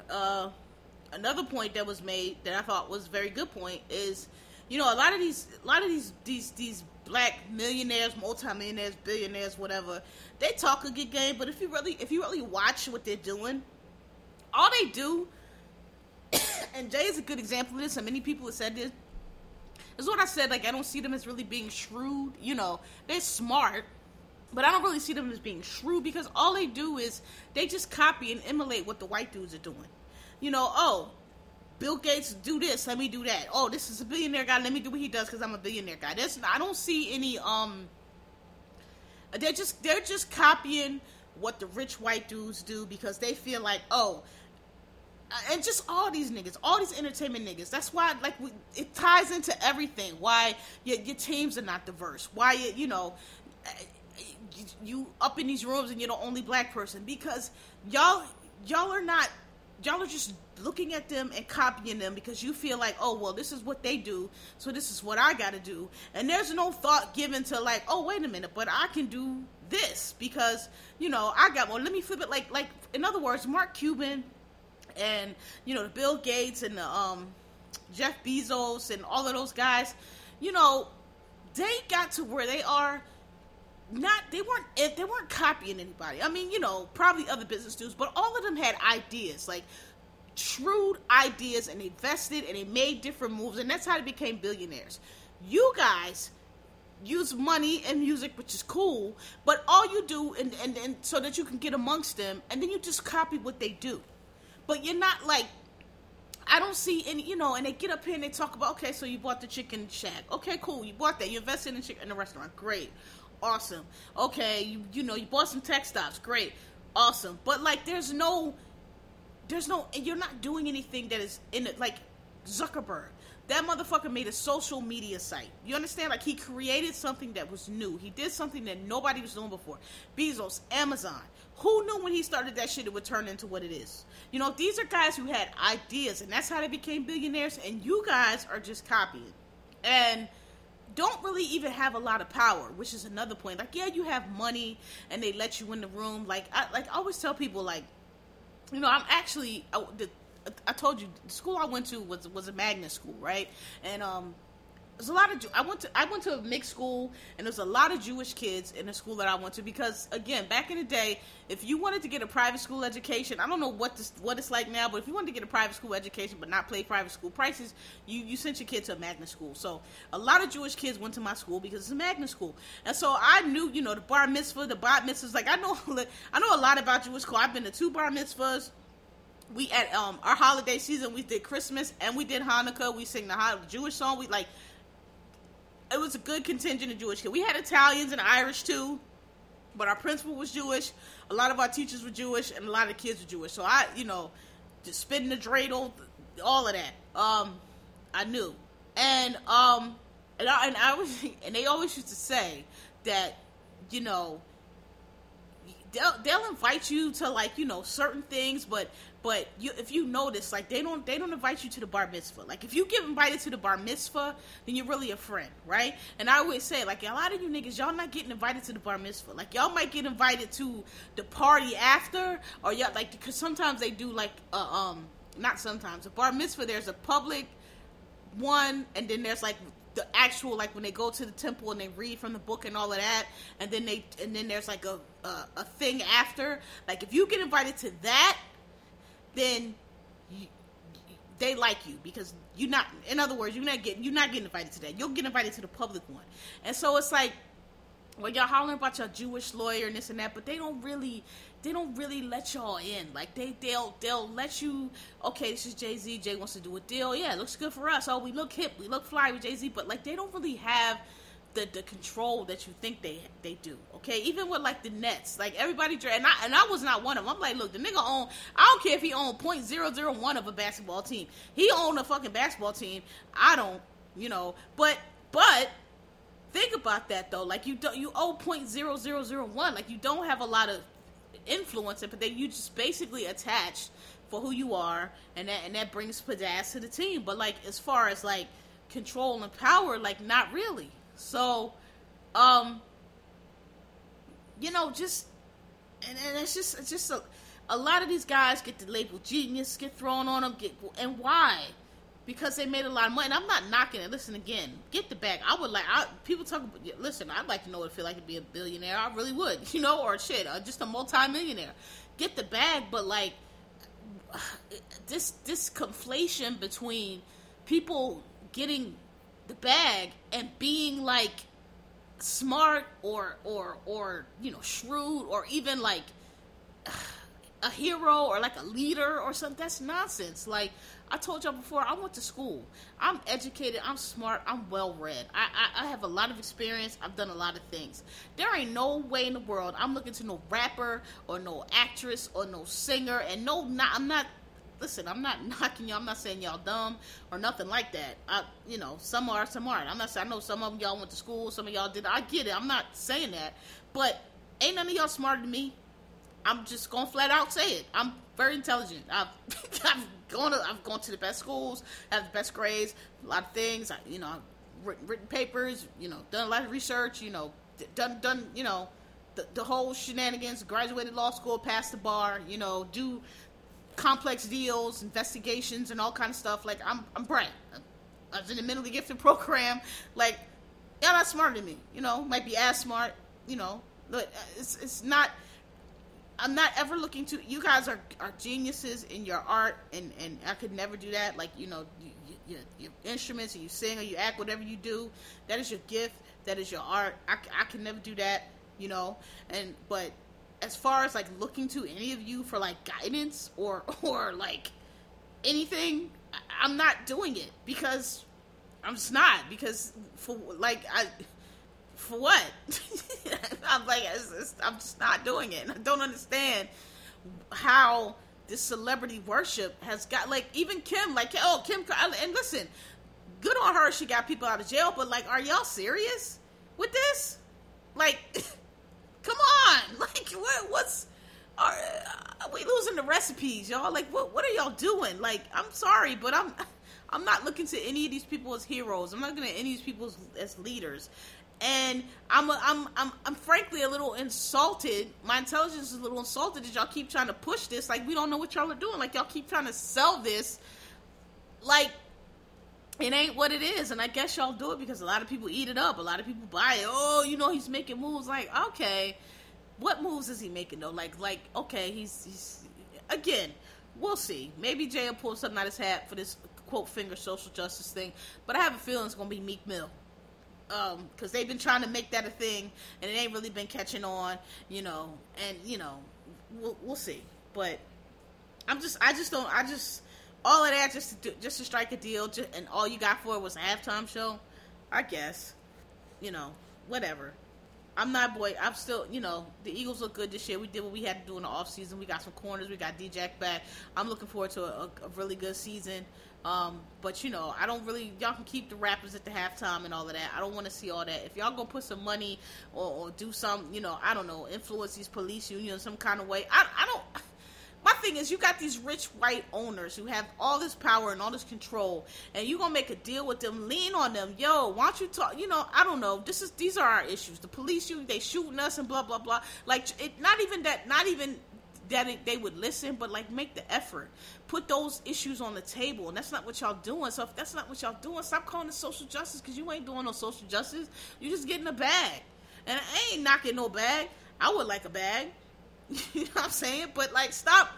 uh another point that was made that I thought was very good point is, you know, a lot of these a lot of these these these black millionaires, multimillionaires, billionaires, whatever, they talk a good game, but if you really if you really watch what they're doing, all they do and Jay is a good example of this, and many people have said this. Is what I said. Like I don't see them as really being shrewd. You know, they're smart, but I don't really see them as being shrewd because all they do is they just copy and emulate what the white dudes are doing. You know, oh, Bill Gates do this, let me do that. Oh, this is a billionaire guy, let me do what he does because I'm a billionaire guy. That's I don't see any um. They're just they're just copying what the rich white dudes do because they feel like oh and just all these niggas, all these entertainment niggas. That's why, like, we, it ties into everything. Why your, your teams are not diverse. Why you, you know, uh, you, you up in these rooms and you're the only black person because y'all y'all are not y'all are just looking at them and copying them because you feel like, oh well, this is what they do, so this is what I got to do, and there's no thought given to like, oh wait a minute, but I can do this because you know I got well. Let me flip it like like in other words, Mark Cuban and you know the Bill Gates and the um, Jeff Bezos and all of those guys, you know, they got to where they are. Not they weren't they weren't copying anybody. I mean, you know, probably other business dudes, but all of them had ideas, like shrewd ideas, and they invested and they made different moves, and that's how they became billionaires. You guys use money and music, which is cool, but all you do and, and, and so that you can get amongst them, and then you just copy what they do but you're not like I don't see any, you know, and they get up here and they talk about, okay, so you bought the chicken shack. Okay, cool. You bought that. You invested in chicken in the restaurant. Great. Awesome. Okay, you you know, you bought some tech stops. Great. Awesome. But like there's no there's no you're not doing anything that is in it like Zuckerberg. That motherfucker made a social media site. You understand? Like he created something that was new. He did something that nobody was doing before. Bezos, Amazon. Who knew when he started that shit it would turn into what it is? You know, these are guys who had ideas, and that's how they became billionaires. And you guys are just copying, and don't really even have a lot of power, which is another point. Like, yeah, you have money, and they let you in the room. Like, I like I always tell people, like, you know, I'm actually I, the I told you the school I went to was was a magnet school, right? And um, there's a lot of I went to I went to a mixed school, and there's a lot of Jewish kids in the school that I went to because again, back in the day, if you wanted to get a private school education, I don't know what this what it's like now, but if you wanted to get a private school education but not pay private school prices, you you sent your kid to a magnet school. So a lot of Jewish kids went to my school because it's a magnet school, and so I knew you know the bar mitzvah, the bat mitzvahs. Like I know I know a lot about Jewish school. I've been to two bar mitzvahs we at um our holiday season we did Christmas and we did Hanukkah. We sing the Jewish song. We like it was a good contingent of Jewish kids. We had Italians and Irish too, but our principal was Jewish. A lot of our teachers were Jewish, and a lot of the kids were Jewish. So I, you know, just spitting the dreidel, all of that. Um, I knew, and um, and I, and I was, and they always used to say that, you know, they'll they'll invite you to like you know certain things, but but you, if you notice, like they don't they don't invite you to the bar mitzvah. Like if you get invited to the bar mitzvah, then you're really a friend, right? And I always say, like a lot of you niggas, y'all not getting invited to the bar mitzvah. Like y'all might get invited to the party after, or y'all like because sometimes they do like uh, um not sometimes a bar mitzvah. There's a public one, and then there's like the actual like when they go to the temple and they read from the book and all of that and then they and then there's like a a, a thing after like if you get invited to that then you, they like you because you're not in other words you're not getting you're not getting invited to that. You'll get invited to the public one. And so it's like well y'all hollering about your jewish lawyer and this and that but they don't really they don't really let y'all in. Like they they'll they'll let you. Okay, this is Jay Z. Jay wants to do a deal. Yeah, it looks good for us. Oh, we look hip. We look fly with Jay Z. But like they don't really have the the control that you think they they do. Okay, even with like the Nets, like everybody and I and I was not one of them. I'm like, look, the nigga own. I don't care if he owned point zero zero one of a basketball team. He owned a fucking basketball team. I don't, you know. But but think about that though. Like you don't you owe point zero zero zero one. Like you don't have a lot of influence it, but then you just basically attached for who you are, and that and that brings pizzazz to the team. But like as far as like control and power, like not really. So, um, you know, just and, and it's just it's just a, a lot of these guys get the label genius get thrown on them. Get and why? Because they made a lot of money. And I'm not knocking it. Listen again, get the bag. I would like. I, people talk. About, listen, I'd like to know what it feel like to be a billionaire. I really would, you know, or shit, or just a multimillionaire. Get the bag, but like this this conflation between people getting the bag and being like smart or or or you know shrewd or even like a hero or like a leader or something that's nonsense like I told y'all before, I went to school. I'm educated, I'm smart, I'm well read. I, I, I, have a lot of experience, I've done a lot of things. There ain't no way in the world I'm looking to no rapper or no actress or no singer and no not I'm not listen, I'm not knocking y'all, I'm not saying y'all dumb or nothing like that. I you know, some are, some aren't. I'm not saying I know some of y'all went to school, some of y'all did I get it. I'm not saying that. But ain't none of y'all smarter than me. I'm just gonna flat out say it. I'm very intelligent. I've, I've gone to I've gone to the best schools, have the best grades, a lot of things. I, you know, written, written papers. You know, done a lot of research. You know, done done. You know, the, the whole shenanigans. Graduated law school, passed the bar. You know, do complex deals, investigations, and all kind of stuff. Like I'm I'm bright. I was in the mentally gifted program. Like y'all not smarter than me. You know, might be as smart. You know, but uh, it's it's not I'm not ever looking to. You guys are are geniuses in your art, and and I could never do that. Like you know, you, you, your instruments, or you sing, or you act, whatever you do, that is your gift. That is your art. I, I can never do that. You know, and but as far as like looking to any of you for like guidance or or like anything, I'm not doing it because I'm just not because for like I for what? I'm like, it's, it's, I'm just not doing it. I don't understand how this celebrity worship has got like even Kim, like oh Kim, and listen, good on her, she got people out of jail, but like, are y'all serious with this? Like, come on, like what, what's are, are we losing the recipes, y'all? Like, what what are y'all doing? Like, I'm sorry, but I'm. I'm not looking to any of these people as heroes. I'm not looking at any of these people as, as leaders and I'm, I'm I'm I'm frankly a little insulted. My intelligence is a little insulted that y'all keep trying to push this. Like we don't know what y'all are doing. Like y'all keep trying to sell this. Like it ain't what it is. And I guess y'all do it because a lot of people eat it up. A lot of people buy it. Oh, you know he's making moves. Like okay, what moves is he making though? Like like okay, he's he's again. We'll see. Maybe Jay will pull something out his hat for this quote finger social justice thing. But I have a feeling it's gonna be Meek Mill um because they've been trying to make that a thing and it ain't really been catching on you know and you know we'll, we'll see. But i'm just i just don't i just all of that just to do, just to strike a deal just, and all you got for it was a halftime show? I guess you know whatever. I'm not boy i'm still you know the eagles look good this year. We did what we had to do in the off season. We got some corners. We got d-jack back. I'm looking forward to a, a really good season um, but you know, I don't really. Y'all can keep the rappers at the halftime and all of that. I don't want to see all that. If y'all gonna put some money or, or, do some, you know, I don't know, influence these police unions some kind of way. I, I don't. My thing is, you got these rich white owners who have all this power and all this control, and you gonna make a deal with them, lean on them. Yo, why don't you talk? You know, I don't know. This is these are our issues. The police, you they shooting us and blah blah blah. Like, it, not even that. Not even that it, they would listen, but like make the effort, put those issues on the table, and that's not what y'all doing. So if that's not what y'all doing, stop calling it social justice because you ain't doing no social justice. You just getting a bag, and I ain't knocking no bag. I would like a bag, you know what I'm saying? But like, stop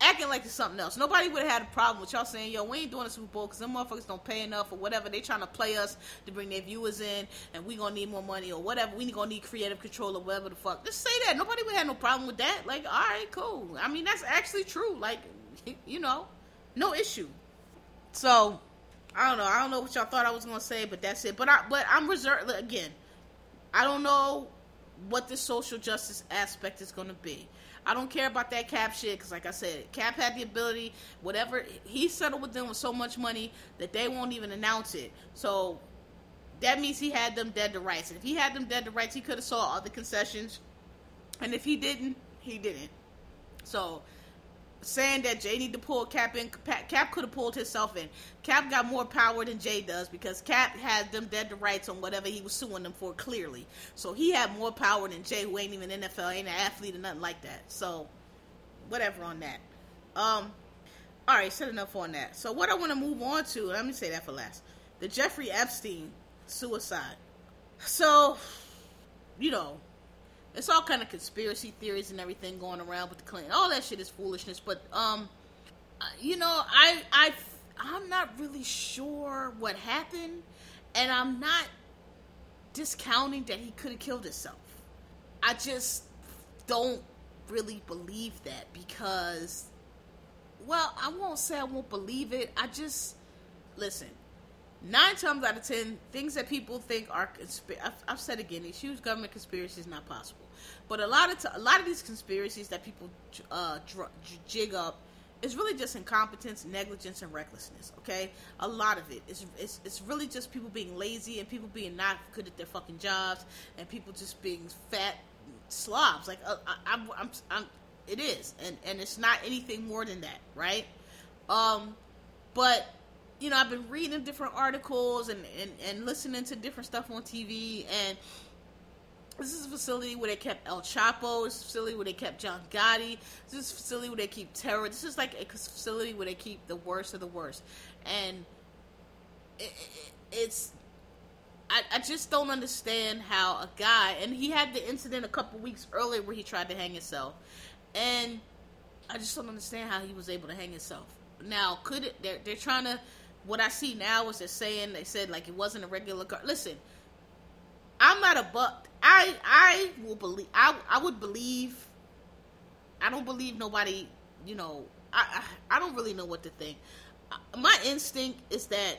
acting like it's something else. Nobody would have had a problem with y'all saying, yo, we ain't doing a Super Bowl because them motherfuckers don't pay enough or whatever. They trying to play us to bring their viewers in and we gonna need more money or whatever. We gonna need creative control or whatever the fuck. Just say that. Nobody would have no problem with that. Like, all right, cool. I mean, that's actually true. Like, you know, no issue. So, I don't know. I don't know what y'all thought I was gonna say, but that's it. But I, but I'm reserved again. I don't know what the social justice aspect is gonna be. I don't care about that Cap shit because, like I said, Cap had the ability, whatever he settled with them with so much money that they won't even announce it. So that means he had them dead to rights. And if he had them dead to rights, he could have saw all the concessions. And if he didn't, he didn't. So saying that Jay need to pull Cap in. Cap could have pulled himself in. Cap got more power than Jay does because Cap had them dead to rights on whatever he was suing them for clearly. So he had more power than Jay, who ain't even NFL, ain't an athlete or nothing like that. So whatever on that. Um, all right, said enough on that. So what I want to move on to, let me say that for last. The Jeffrey Epstein suicide. So, you know, it's all kind of conspiracy theories and everything going around with the Clinton. All that shit is foolishness. But um, you know, I I I'm not really sure what happened, and I'm not discounting that he could have killed himself. I just don't really believe that because, well, I won't say I won't believe it. I just listen nine times out of ten, things that people think are conspiracy. I've, I've, said again, these huge government conspiracies not possible. But a lot of t- a lot of these conspiracies that people uh, dr- jig up is really just incompetence, negligence, and recklessness. Okay, a lot of it is it's, it's really just people being lazy and people being not good at their fucking jobs and people just being fat slobs. Like uh, I, I'm, I'm, I'm, it is, and and it's not anything more than that, right? Um, but you know, I've been reading different articles and, and, and listening to different stuff on TV, and this is a facility where they kept El Chapo. This is a facility where they kept John Gotti. This is a facility where they keep terror. This is like a facility where they keep the worst of the worst, and it, it, it's. I, I just don't understand how a guy, and he had the incident a couple weeks earlier where he tried to hang himself, and I just don't understand how he was able to hang himself. Now, could it? They're they're trying to what I see now is they're saying they said like it wasn't a regular car. Listen, I'm not a buck. I I will believe. I I would believe. I don't believe nobody. You know, I I, I don't really know what to think. Uh, my instinct is that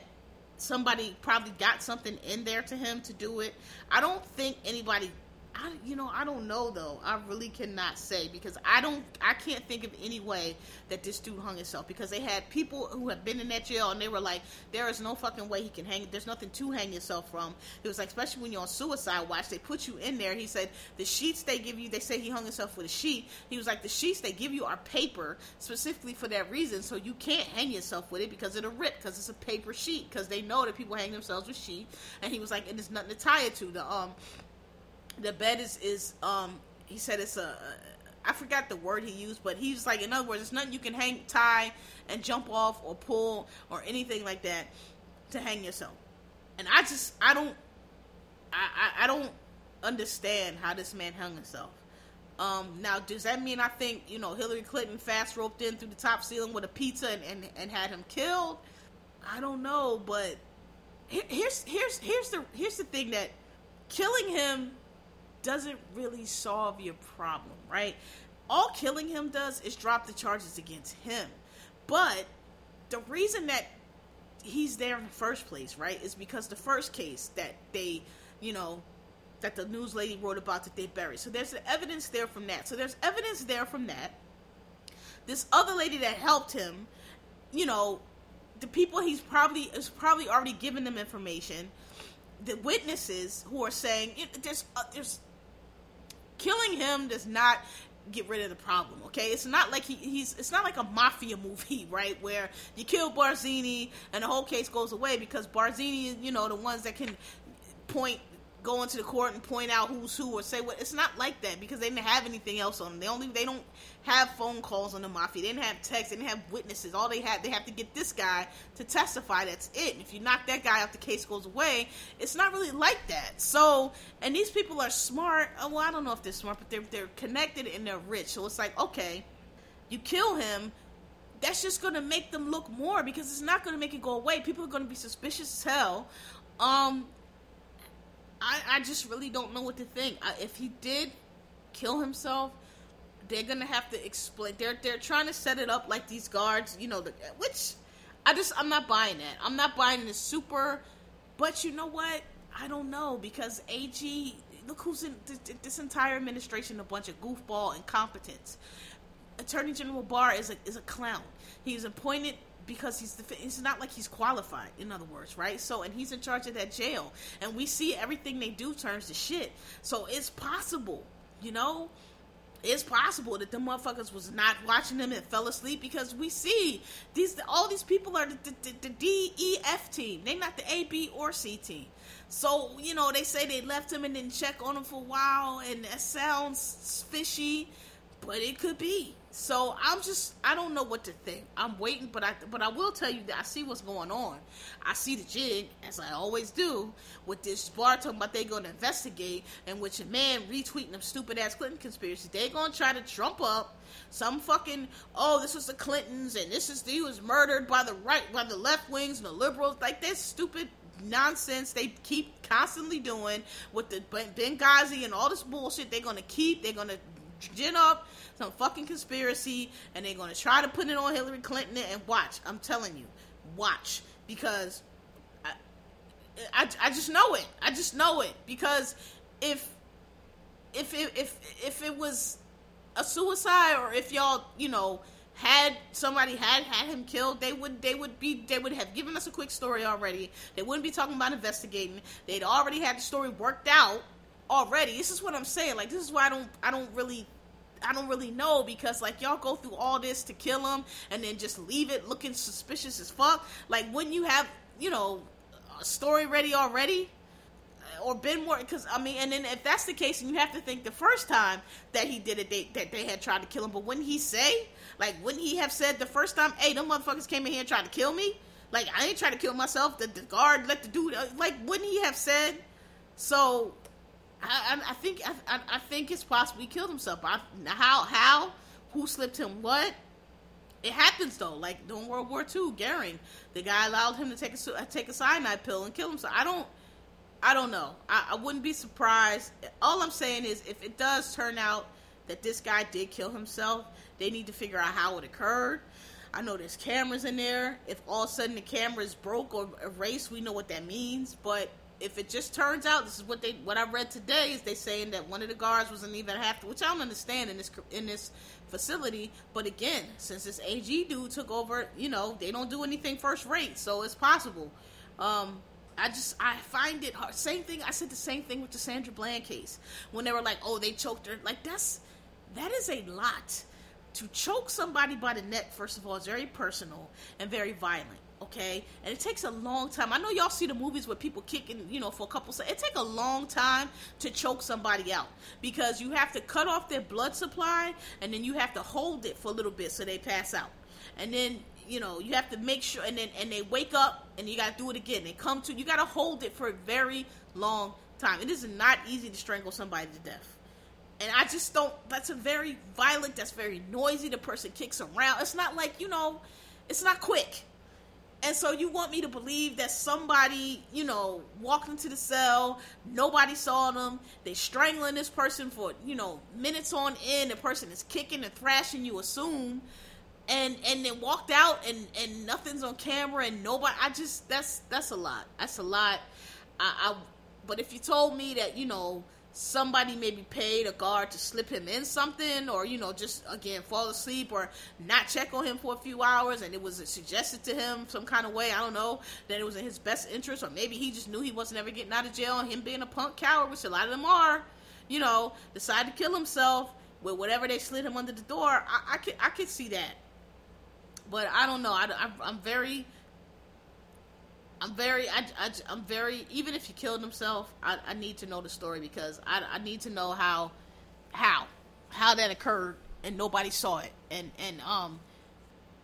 somebody probably got something in there to him to do it. I don't think anybody I, you know, I don't know though. I really cannot say because I don't, I can't think of any way that this dude hung himself because they had people who have been in that jail and they were like, there is no fucking way he can hang. There's nothing to hang yourself from. It was like, especially when you're on suicide watch, they put you in there. He said the sheets they give you, they say he hung himself with a sheet. He was like, the sheets they give you are paper specifically for that reason, so you can't hang yourself with it because it'll rip because it's a paper sheet because they know that people hang themselves with sheet. And he was like, and there's nothing to tie it to. The um the bed is is um he said it's a I forgot the word he used, but he's like, in other words, it's nothing you can hang, tie, and jump off or pull or anything like that to hang yourself. And I just, I don't, I, I, I don't understand how this man hung himself. Um, now, does that mean I think you know Hillary Clinton fast roped in through the top ceiling with a pizza and, and, and had him killed? I don't know, but here's here's here's the here's the thing that killing him doesn't really solve your problem, right? All killing him does is drop the charges against him. But the reason that he's there in the first place, right, is because the first case that they, you know, that the news lady wrote about that they buried. So there's evidence there from that. So there's evidence there from that. This other lady that helped him, you know, the people he's probably is probably already given them information. The witnesses who are saying there's uh, there's killing him does not get rid of the problem. Okay, it's not like he, he's it's not like a mafia movie, right? Where you kill Barzini and the whole case goes away because Barzini you know the ones that can point go into the court and point out who's who or say what. It's not like that because they didn't have anything else on them. They only they don't have phone calls on the mafia. They didn't have texts. They didn't have witnesses. All they had they have to get this guy to testify. That's it. And if you knock that guy out, the case goes away. It's not really like that. So and these people are smart. Oh, well, I don't know if they're smart, but they're they're connected and they're rich. So it's like okay, you kill him. That's just gonna make them look more because it's not gonna make it go away. People are gonna be suspicious as hell. Um, I, I just really don't know what to think. I, if he did kill himself, they're gonna have to explain. They're they're trying to set it up like these guards, you know, the, which I just I'm not buying that. I'm not buying the super. But you know what? I don't know because AG. Look who's in this entire administration. A bunch of goofball incompetence. Attorney General Barr is a is a clown. He's appointed because he's the it's not like he's qualified in other words right so and he's in charge of that jail and we see everything they do turns to shit so it's possible you know it's possible that the motherfuckers was not watching them and fell asleep because we see these all these people are the, the, the D E F team. They're not the A B or C team. So you know they say they left him and didn't check on him for a while, and that sounds fishy, but it could be. So I'm just I don't know what to think. I'm waiting, but I but I will tell you that I see what's going on. I see the jig as I always do with this Barr talking about they going to investigate, and which a man retweeting them stupid ass Clinton conspiracy. They gonna try to trump up some fucking oh this was the Clintons and this is he was murdered by the right by the left wings and the liberals like this stupid nonsense they keep constantly doing with the Benghazi and all this bullshit. They're gonna keep. They're gonna gin up some fucking conspiracy and they're going to try to put it on Hillary Clinton and watch. I'm telling you, watch because I, I, I just know it. I just know it because if if it, if if it was a suicide or if y'all you know had somebody had had him killed, they would they would be they would have given us a quick story already. They wouldn't be talking about investigating. They'd already had the story worked out already. This is what I'm saying. Like this is why I don't I don't really I don't really know because like y'all go through all this to kill him and then just leave it looking suspicious as fuck. Like when you have you know a story ready already or been more because I mean, and then if that's the case, and you have to think the first time that he did it, they, that they had tried to kill him. But wouldn't he say, like, wouldn't he have said the first time, "Hey, them motherfuckers came in here and tried to kill me"? Like, I ain't trying to kill myself. The, the guard let the dude, uh, like, wouldn't he have said? So I, I, think I, I, think it's possible he killed himself. I, how how who slipped him what? It happens though. Like during World War II, Goering, the guy allowed him to take a uh, take a cyanide pill and kill himself. I don't I don't know. I, I wouldn't be surprised. All I'm saying is if it does turn out that this guy did kill himself, they need to figure out how it occurred. I know there's cameras in there. If all of a sudden the cameras broke or erased, we know what that means. But if it just turns out this is what they what I read today is they saying that one of the guards wasn't even half, which I don't understand in this in this facility. But again, since this AG dude took over, you know they don't do anything first rate, so it's possible. Um, I just I find it hard. Same thing. I said the same thing with the Sandra Bland case when they were like, "Oh, they choked her." Like that's that is a lot to choke somebody by the neck. First of all, is very personal and very violent. Okay, and it takes a long time. I know y'all see the movies where people kicking, you know, for a couple seconds. It takes a long time to choke somebody out because you have to cut off their blood supply and then you have to hold it for a little bit so they pass out, and then you know you have to make sure and then and they wake up and you got to do it again. They come to you got to hold it for a very long time. It is not easy to strangle somebody to death. And i just don't that's a very violent that's very noisy. The person kicks around. It's not like you know it's not quick and so you want me to believe that somebody, you know, walked into the cell, nobody saw them, they strangling this person for, you know, minutes on end, the person is kicking and thrashing, you assume, and and then walked out and and nothing's on camera and nobody i just that's that's a lot. That's a lot. I, I but if you told me that you know somebody maybe paid a guard to slip him in something or you know just again fall asleep or not check on him for a few hours and it was suggested to him some kind of way i don't know that it was in his best interest or maybe he just knew he wasn't ever getting out of jail and him being a punk coward which a lot of them are you know decided to kill himself with whatever they slid him under the door i, I could i could see that but I don't know. I, I, am very, I'm very, I, I, am very. Even if he killed himself, I, I need to know the story because I, I need to know how, how, how that occurred and nobody saw it. And and um,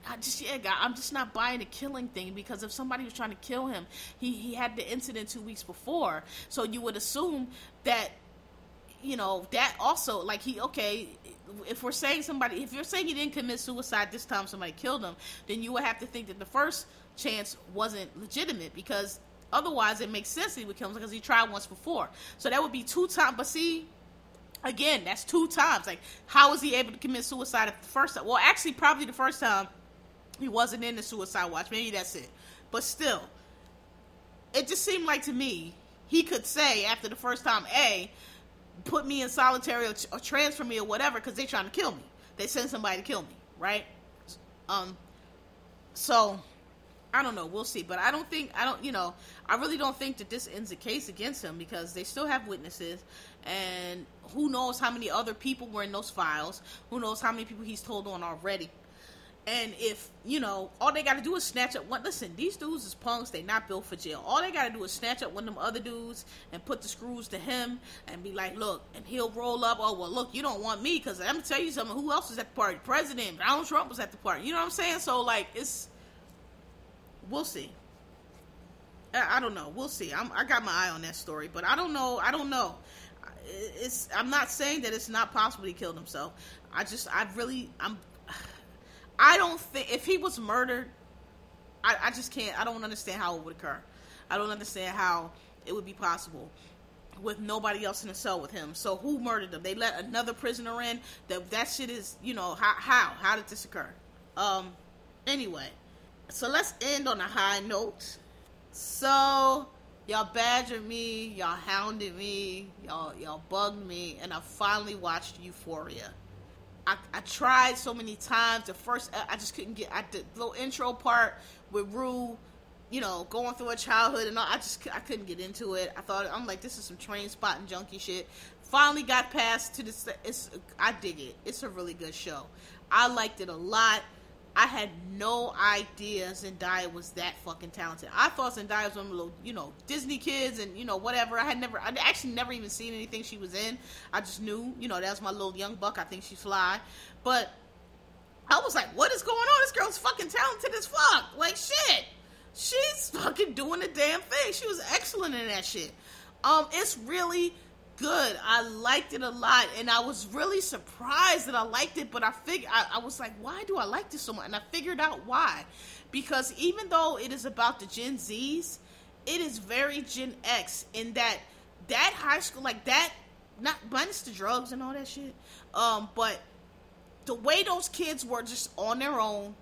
I just yeah, God, I'm just not buying the killing thing because if somebody was trying to kill him, he he had the incident two weeks before, so you would assume that, you know, that also like he okay if we're saying somebody, if you're saying he didn't commit suicide this time, somebody killed him, then you would have to think that the first chance wasn't legitimate because otherwise it makes sense he would kill him because he tried once before. So that would be two times. But see, again, that's two times. Like, how was he able to commit suicide the first time? Well, actually, probably the first time he wasn't in the suicide watch. Maybe that's it. But still, it just seemed like to me he could say after the first time, A, put me in solitary or, or transfer me or whatever because they're trying to kill me. They send somebody to kill me, right? Um, so I don't know. We'll see. But I don't think I don't. You know, I really don't think that this ends the case against him because they still have witnesses, and who knows how many other people were in those files? Who knows how many people he's told on already? And if, you know, all they got to do is snatch up one. Listen, these dudes is punks. They not built for jail. All they got to do is snatch up one of them other dudes and put the screws to him and be like, look, and he'll roll up. Oh, well, look, you don't want me because I'm to tell you something. Who else was at the party? President Donald Trump was at the party. You know what I'm saying? So, like, it's, we'll see. I, I don't know. We'll see. I'm, I got my eye on that story, but I don't know. I don't know. It's. I'm not saying that it's not possible he killed himself. I just. I really. I'm I don't think if he was murdered, I, I just can't. I don't understand how it would occur. I don't understand how it would be possible with nobody else in the cell with him. So who murdered him? They let another prisoner in. That that shit is, you know, how how how did this occur? Um. Anyway, so let's end on a high note. So y'all badgered me, y'all hounded me, y'all y'all bugged me, and I finally watched Euphoria. I, I tried so many times. The first, I just couldn't get. I did the little intro part with Rue, you know, going through her childhood and all. I just I couldn't get into it. I thought I'm like, this is some Trainspotting junkie shit. Finally got past to this. It's I dig it. It's a really good show. I liked it a lot. I had no idea Zendaya was that fucking talented. I thought Zendaya was one of little, you know, Disney kids and, you know, whatever. I had never, I actually never even seen anything she was in. I just knew, you know, that was my little young buck. I think she's fly. But I was like, what is going on? This girl's fucking talented as fuck. Like, shit. She's fucking doing the damn thing. She was excellent in that shit. Um, it's really good. I liked it a lot, and I was really surprised that I liked it. But I figured I, I, was like, why do I like this so much? And I figured out why, because even though it is about the Gen Zs, it is very Gen X in that that high school like that, not minus the drugs and all that shit. Um, but the way those kids were just on their own,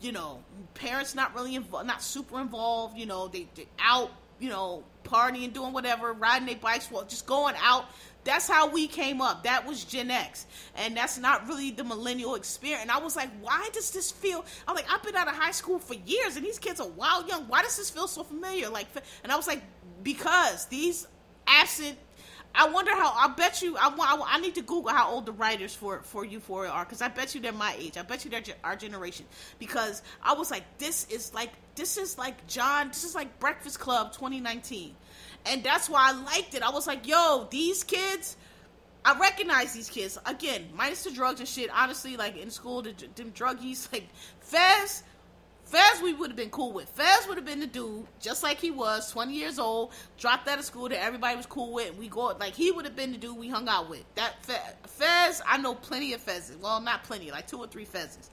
you know, parents not really involved, not super involved. You know, they, they out, you know partying, doing whatever, riding their bikes, well, just going out. That's how we came up. That was Gen X. And that's not really the millennial experience. And I was like, why does this feel I'm like, I've been out of high school for years and these kids are wild young. Why does this feel so familiar? Like and I was like, because these absent I wonder how. I bet you. I want. I, need to Google how old the writers for for Euphoria are because I bet you they're my age. I bet you they're our generation. Because I was like, this is like this is like John. This is like Breakfast Club 2019, and that's why I liked it. I was like, yo, these kids. I recognize these kids again, minus the drugs and shit. Honestly, like in school, the, them druggies, like Fez Fez, we would have been cool with. Fez would have been the dude, just like he was, 20 years old, dropped out of school that everybody was cool with. and we go, like, he would have been the dude we hung out with. That Fez, I know plenty of Fezes. Well, not plenty, like two or three Fezes.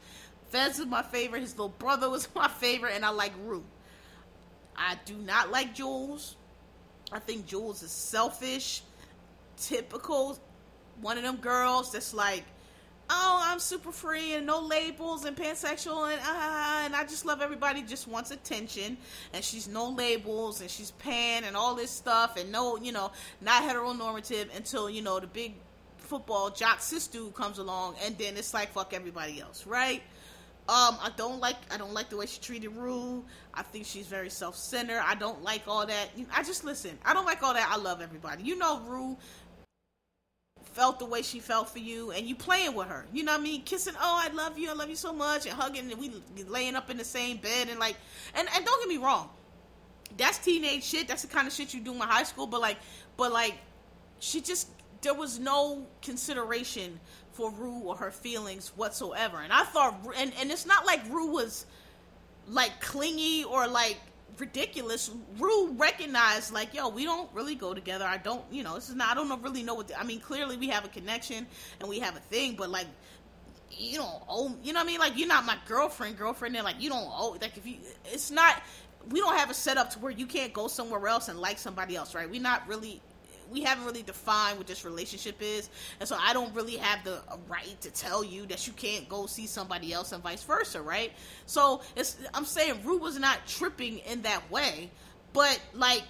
Fez is my favorite. His little brother was my favorite, and I like Rue. I do not like Jules. I think Jules is selfish, typical, one of them girls that's like, oh, I'm super free and no labels and pansexual and uh, and I just love everybody just wants attention and she's no labels and she's pan and all this stuff and no, you know, not heteronormative until, you know, the big football jock sis dude comes along and then it's like fuck everybody else, right? Um, I don't like I don't like the way she treated Rue. I think she's very self centered. I don't like all that. I just listen. I don't like all that. I love everybody. You know, Rue felt the way she felt for you and you playing with her. You know what I mean? Kissing, oh, I love you, I love you so much, and hugging, and we laying up in the same bed, and like, and, and don't get me wrong, that's teenage shit. That's the kind of shit you do in high school, but like, but like, she just, there was no consideration for Rue or her feelings whatsoever. And I thought, and, and it's not like Rue was like clingy or like ridiculous. Rue recognized like, yo, we don't really go together. I don't, you know, this is not. I don't really know what. The, I mean, clearly we have a connection and we have a thing, but like, you don't owe. You know what I mean? Like, you're not my girlfriend, girlfriend. And like, you don't owe. Like, if you, it's not. We don't have a setup to where you can't go somewhere else and like somebody else, right? We're not really we haven't really defined what this relationship is, and so I don't really have the right to tell you that you can't go see somebody else and vice versa, right? So it's I'm saying Rue was not tripping in that way, but like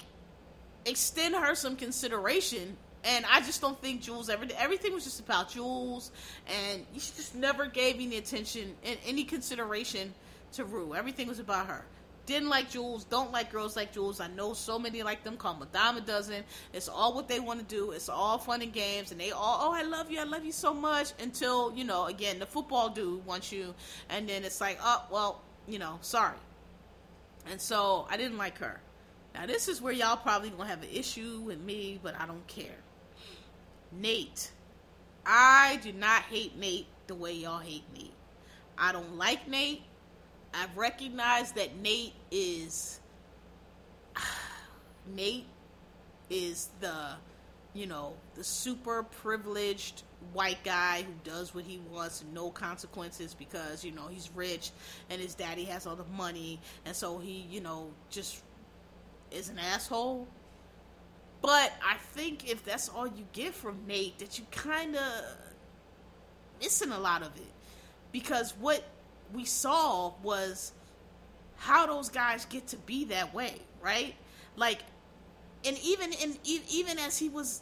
extend her some consideration. And I just don't think Jules ever. Everything was just about Jules, and she just never gave any attention and any consideration to Rue. Everything was about her didn't like Jules, don't like girls like Jules. I know so many like them, call a dime a dozen. It's all what they want to do. It's all fun and games, and they all, oh, I love you, I love you so much. Until you know, again, the football dude wants you, and then it's like, oh, well, you know, sorry. And so I didn't like her. Now this is where y'all probably gonna have an issue with me, but I don't care. Nate, I do not hate Nate the way y'all hate Nate. I don't like Nate. I've recognized that Nate is Nate is the you know the super privileged white guy who does what he wants no consequences because you know he's rich and his daddy has all the money. And so he you know just is an asshole. But i think if that's all you get from nate that you kind of missing a lot of it. Because what we saw was how those guys get to be that way, right? Like, and even in even as he was,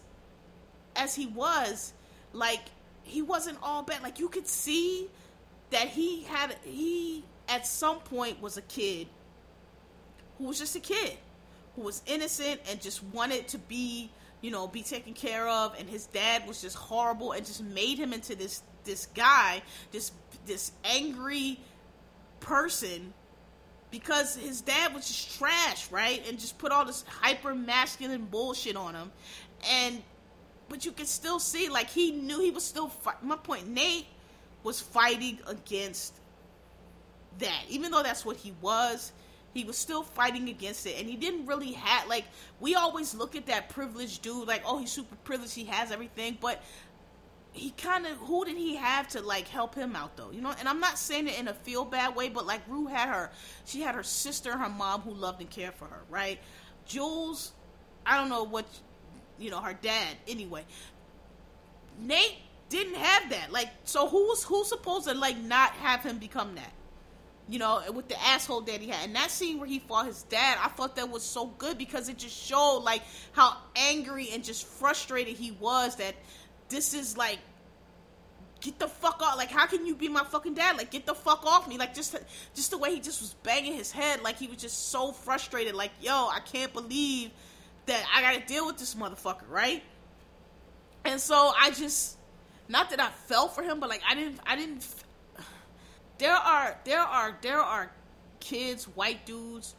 as he was, like he wasn't all bad. Like you could see that he had he at some point was a kid who was just a kid who was innocent and just wanted to be you know be taken care of and his dad was just horrible and just made him into this this guy this this angry person because his dad was just trash, right? And just put all this hyper masculine bullshit on him. And but you can still see like he knew he was still my point Nate was fighting against that. Even though that's what he was, he was still fighting against it and he didn't really have like we always look at that privileged dude like oh he's super privileged, he has everything, but he kind of who did he have to like help him out though? You know and i'm not saying it in a feel bad way but like rue had her she had her sister her mom who loved and cared for her right? Jules i don't know what you know her dad anyway. Nate didn't have that. Like so who's who's supposed to like not have him become that? You know, with the asshole that he had. And that scene where he fought his dad, I thought that was so good because it just showed like how angry and just frustrated he was that this is like get the fuck off. Like how can you be my fucking dad? Like get the fuck off me. Like just just the way he just was banging his head. Like he was just so frustrated. Like yo i can't believe that i gotta deal with this motherfucker right? And so i just not that i fell for him but like i didn't i didn't there are there are there are kids white dudes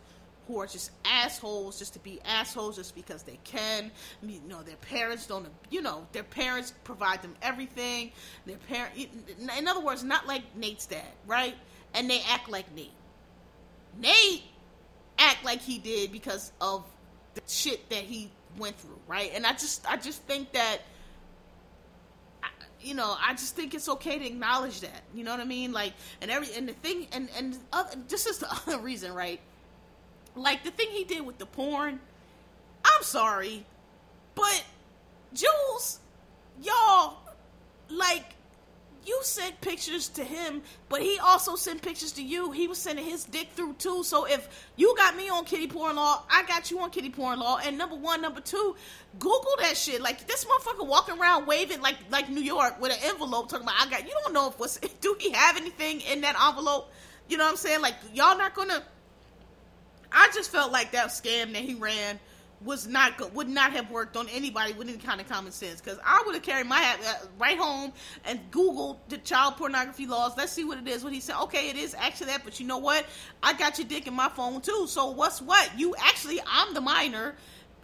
who are just assholes just to be assholes just because they can. You know, their parents don't, you know, their parents provide them everything. Their parent, in other words, not like Nate's dad, right? And they act like Nate. Nate act like he did because of the shit that he went through, right? And I just, I just think that you know, I just think it's okay to acknowledge that. You know what I mean? Like, and every and the thing, and and other, this is the other reason, right? Like the thing he did with the porn. I'm sorry, but Jules, y'all, like you sent pictures to him, but he also sent pictures to you. He was sending his dick through too. So if you got me on kitty porn law, I got you on kitty porn law. And number one, number two, Google that shit. Like this motherfucker walking around waving like like New York with an envelope talking about I got. You don't know if what's do he have anything in that envelope? You know what I'm saying? Like y'all not gonna I just felt like that scam that he ran was not good, would not have worked on anybody with any kind of common sense. Because I would have carried my hat uh, right home and Googled the child pornography laws. Let's see what it is. What he said. Okay, it is actually that, but you know what? I got your dick in my phone too. So what's what? You actually, I'm the minor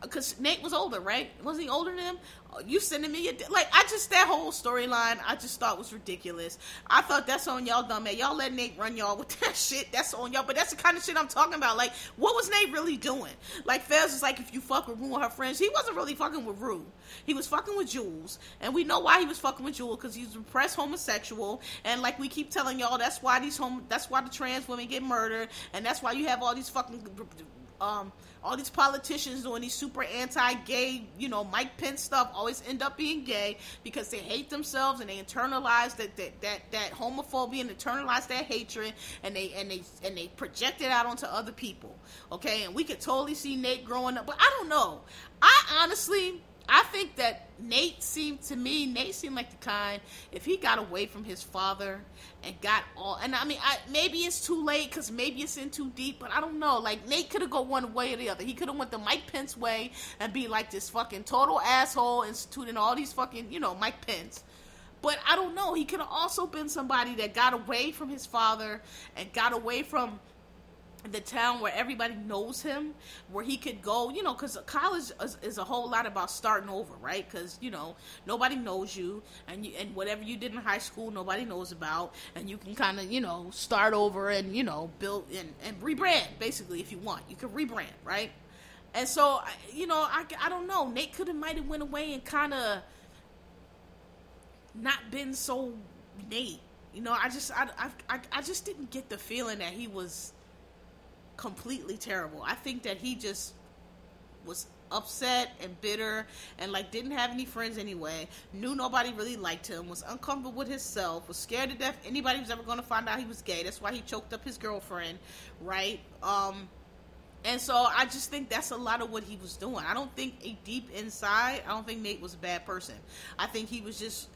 because Nate was older, right? Wasn't he older than him? You sending me a like? I just that whole storyline I just thought was ridiculous. I thought that's on y'all, dumb man. Y'all let Nate run y'all with that shit. That's on y'all. But that's the kind of shit I'm talking about. Like, what was Nate really doing? Like, Fez was like, if you fuck with Rue and her friends, he wasn't really fucking with Rue. He was fucking with Jules, and we know why he was fucking with Jules because he's repressed homosexual. And like we keep telling y'all, that's why these home, that's why the trans women get murdered, and that's why you have all these fucking um all these politicians doing these super anti-gay, you know, Mike Pence stuff always end up being gay because they hate themselves and they internalize that that that, that homophobia and internalize that hatred and they and they and they project it out onto other people. Okay, and we could totally see Nate growing up, but I don't know. I honestly I think that Nate seemed to me, Nate seemed like the kind if he got away from his father and got all, and I mean, I, maybe it's too late because maybe it's in too deep, but I don't know. Like Nate could have gone one way or the other. He could have went the Mike Pence way and be like this fucking total asshole, instituting all these fucking, you know, Mike Pence. But I don't know. He could have also been somebody that got away from his father and got away from the town where everybody knows him, where he could go, you know, because college is, is, a whole lot about starting over, right? Because you know nobody knows you, and you, and whatever you did in high school, nobody knows about, and you can kind of you know start over and you know build and, and rebrand basically if you want, you can rebrand, right? And so you know, I, I don't know, Nate could have might have went away and kind of not been so Nate, you know. I just I, I I just didn't get the feeling that he was completely terrible. I think that he just was upset and bitter and like didn't have any friends anyway knew nobody really liked him was uncomfortable with himself was scared to death anybody was ever going to find out he was gay. That's why he choked up his girlfriend right? Um and so i just think that's a lot of what he was doing. I don't think a deep inside i don't think nate was a bad person. I think he was just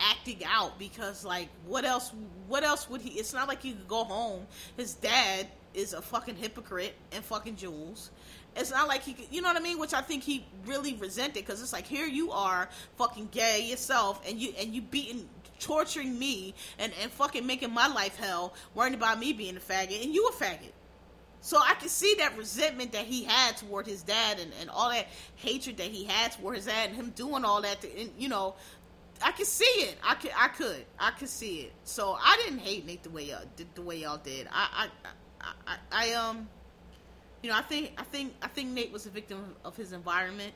acting out because like what else what else would he it's not like he could go home. His dad is a fucking hypocrite and fucking Jules. It's not like he, you know what I mean, which I think he really resented because it's like here you are, fucking gay yourself, and you and you beating, torturing me, and and fucking making my life hell, worrying about me being a faggot, and you a faggot. So I can see that resentment that he had toward his dad, and, and all that hatred that he had toward his dad, and him doing all that, to, and, you know, I could see it. I could, I could, I could see it. So I didn't hate Nate the way y'all did, the way y'all did. I, I, I, I um, you know, I think I think I think Nate was a victim of his environment.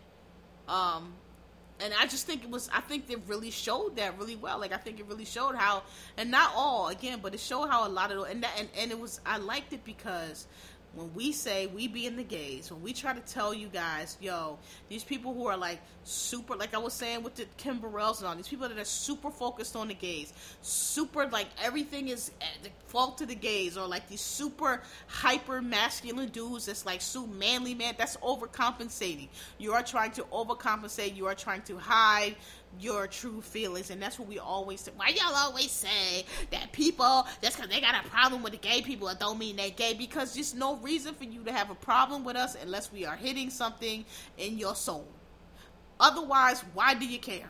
Um, and I just think it was I think it really showed that really well. Like I think it really showed how and not all again, but it showed how a lot of and that and, and it was I liked it because when we say we be in the gays, when we try to tell you guys, yo, these people who are like super, like I was saying with the Kim Burrells and all these people that are super focused on the gays, super like everything is at the fault to the gays, or like these super hyper masculine dudes that's like so manly man, that's overcompensating. You are trying to overcompensate. You are trying to hide your true feelings, and that's what we always say. Why y'all always say that people that's because they got a problem with the gay people, it don't mean they gay? Because there's no reason for you to have a problem with us unless we are hitting something in your soul. Otherwise, why do you care?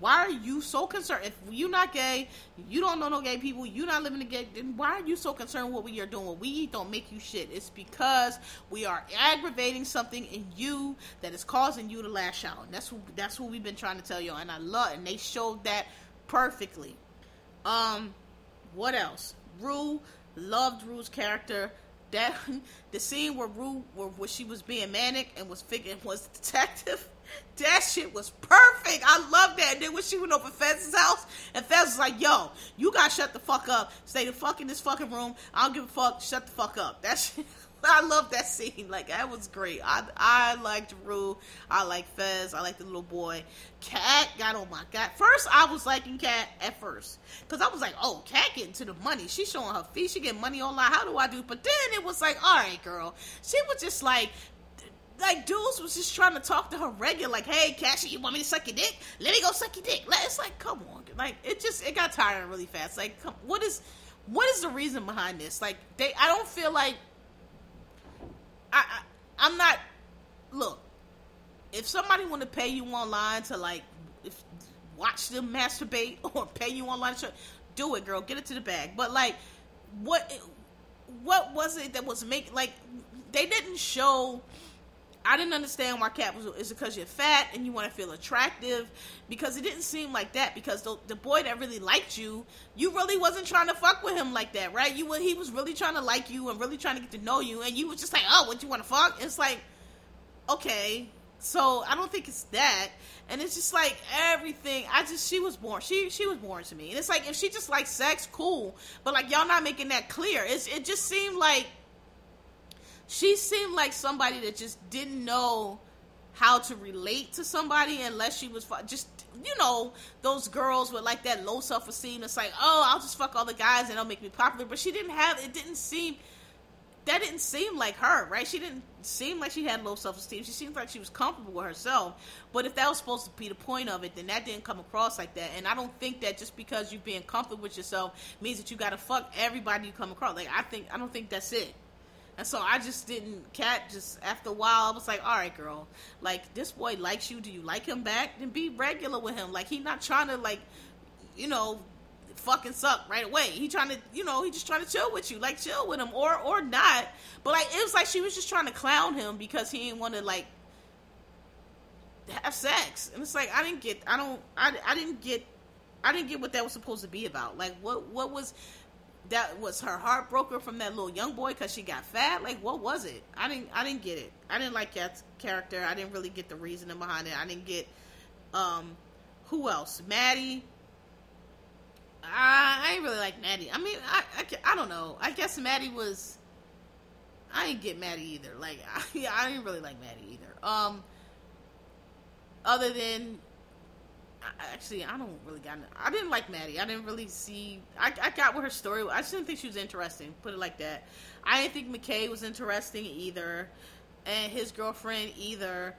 Why are you so concerned? If you're not gay, you don't know no gay people, you're not living in gay, then why are you so concerned what we are doing? What we eat don't make you shit. It's because we are aggravating something in you that is causing you to lash out. And that's what that's what we've been trying to tell you. And I love and they showed that perfectly. Um, what else? Rue loved Rue's character. That the scene where Rue where, where she was being manic and was figuring was detective that shit was perfect. I love that. And then when she went over Fez's house, and Fez was like, yo, you gotta shut the fuck up. Stay the fuck in this fucking room. I don't give a fuck. Shut the fuck up. That shit. I love that scene. Like that was great. I I liked Rue. I like Fez. I like the little boy. Kat got on my god. First, I was liking Kat at first because I was like, oh, Kat getting to the money. She's showing her feet. She getting money online. How do I do? But then it was like, all right, girl. She was just like like dudes was just trying to talk to her regular, like, "Hey, Cassie, you want me to suck your dick? Let me go suck your dick." It's like, come on, like it just it got tiring really fast. Like, come, what is what is the reason behind this? Like, they I don't feel like I, I I'm not. Look, if somebody want to pay you online to like if, watch them masturbate or pay you online, to, do it, girl. Get it to the bag. But like, what what was it that was make like they didn't show I didn't understand why Kat was. Is because you're fat and you want to feel attractive? Because it didn't seem like that. Because the, the boy that really liked you, you really wasn't trying to fuck with him like that, right? You were, he was really trying to like you and really trying to get to know you, and you was just like, oh, what you want to fuck? It's like, okay, so I don't think it's that. And it's just like everything. I just she was born. She she was born to me, and it's like if she just likes sex, cool. But like y'all not making that clear. It's it just seemed like she seemed like somebody that just didn't know how to relate to somebody unless she was just you know those girls with like that low self esteem. It's like oh I'll just fuck all the guys and they'll make me popular. But she didn't have it. Didn't seem that didn't seem like her, right? She didn't seem like she had low self esteem. She seemed like she was comfortable with herself. But if that was supposed to be the point of it, then that didn't come across like that. And I don't think that just because you're being comfortable with yourself means that you got to fuck everybody you come across. Like I think I don't think that's it. And so I just didn't cat just after a while I was like, all right, girl, like this boy likes you. Do you like him back? Then be regular with him. Like he not trying to like, you know, fucking suck right away. He trying to, you know, he just trying to chill with you, like chill with him or or not. But like it was like she was just trying to clown him because he didn't want to like have sex. And it's like I didn't get, I don't, I, I didn't get, I didn't get what that was supposed to be about. Like what what was that was her heart broken from that little young boy because she got fat. Like, what was it? I didn't. I didn't get it. I didn't like Kat's character. I didn't really get the reasoning behind it. I didn't get. Um, who else? Maddy. I, I ain't really like Maddy. I mean, I, I, I don't know. I guess Maddy was. I didn't get Maddy either. Like, I, yeah, I didn't really like Maddy either. Um, other than actually, I don't really got. I didn't like Maddy. I didn't really see. I, I got what her story. I just didn't think she was interesting. Put it like that. I didn't think McKay was interesting either, and his girlfriend either.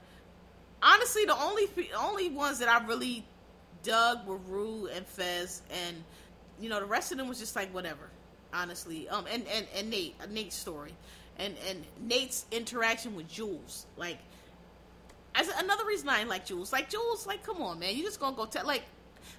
Honestly, the only only ones that I really dug were Rue and Fez, and you know the rest of them was just like whatever. Honestly, um, and and and Nate, Nate's story, and and Nate's interaction with Jules, like as another reason I ain't like Jules. Like Jules, like come on, man, you just gonna go tell like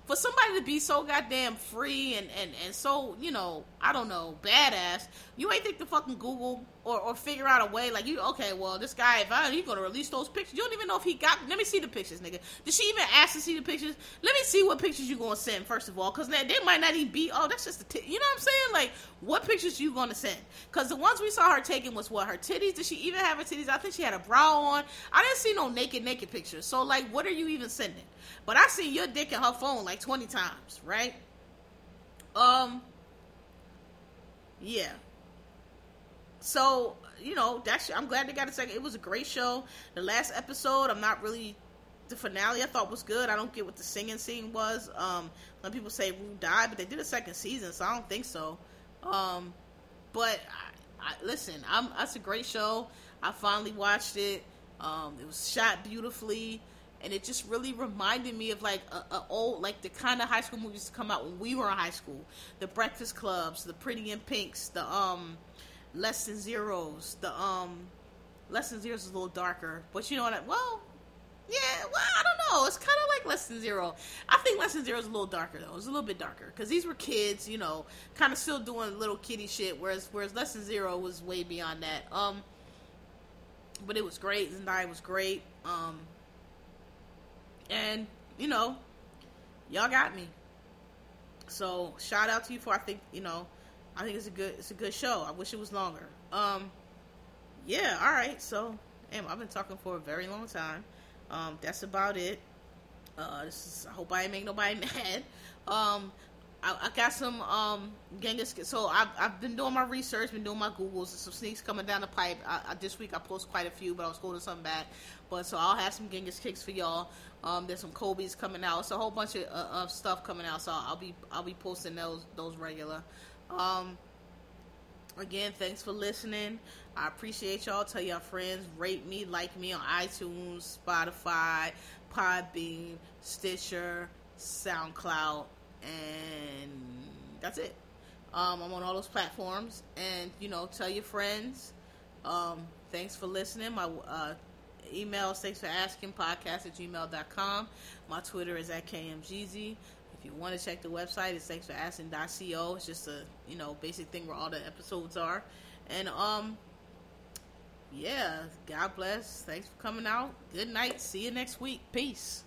for somebody to be so goddamn free and, and, and so, you know, I don't know, badass, you ain't think the fucking Google or, or figure out a way like you okay, well this guy if I he's gonna release those pictures. You don't even know if he got let me see the pictures, nigga. Did she even ask to see the pictures? Let me see what pictures you gonna send first of all, because they, they might not even be oh that's just the t-. you know what I'm saying? Like what pictures you gonna send? Because the ones we saw her taking was what her titties. Did she even have her titties? I think she had a bra on. I didn't see no naked naked pictures. So like what are you even sending? But I seen your dick in her phone like 20 times, right? Um, yeah. So you know that's I'm glad they got a second. It was a great show. The last episode, I'm not really the finale. I thought was good. I don't get what the singing scene was. Um, some people say Rue died, but they did a second season, so I don't think so. Um, but I, I, listen, I'm that's a great show. I finally watched it. Um, it was shot beautifully, and it just really reminded me of like a, a old, like the kind of high school movies to come out when we were in high school. The Breakfast Clubs, the Pretty in Pinks, the um, Less Than Zeros, the um, Less Than Zeros is a little darker, but you know what? I, well, yeah, well, I don't know. It's kind of like Less Than Zero. I think Less Than Zero is a little darker though. It's a little bit darker because these were kids, you know, kind of still doing little kitty shit. Whereas, whereas Less Than Zero was way beyond that. Um, but it was great. Zendaya was great. Um, and you know, y'all got me. So shout out to you for I think you know, I think it's a good it's a good show. I wish it was longer. Um, yeah. All right. So, damn, I've been talking for a very long time. Um, that's about it. Uh, is, I hope I ain't make nobody mad. Um, I, I, got some um, Genghis. So I've, I've been doing my research, been doing my Googles. Some sneaks coming down the pipe. I, I, this week I post quite a few, but I was holding some back. But so I'll have some Genghis kicks for y'all. Um, there's some Kobe's coming out. It's a whole bunch of, uh, of stuff coming out. So I'll be I'll be posting those those regular. Um, again, thanks for listening. I appreciate y'all. Tell your friends, rate me, like me on iTunes, Spotify, Podbean, Stitcher, SoundCloud, and that's it. Um, I'm on all those platforms, and you know, tell your friends. Um, thanks for listening. My uh, email thanks for asking podcast at gmail.com. My Twitter is at KMGZ. You want to check the website, it's thanks It's just a you know basic thing where all the episodes are. And um yeah, God bless. Thanks for coming out. Good night. See you next week. Peace.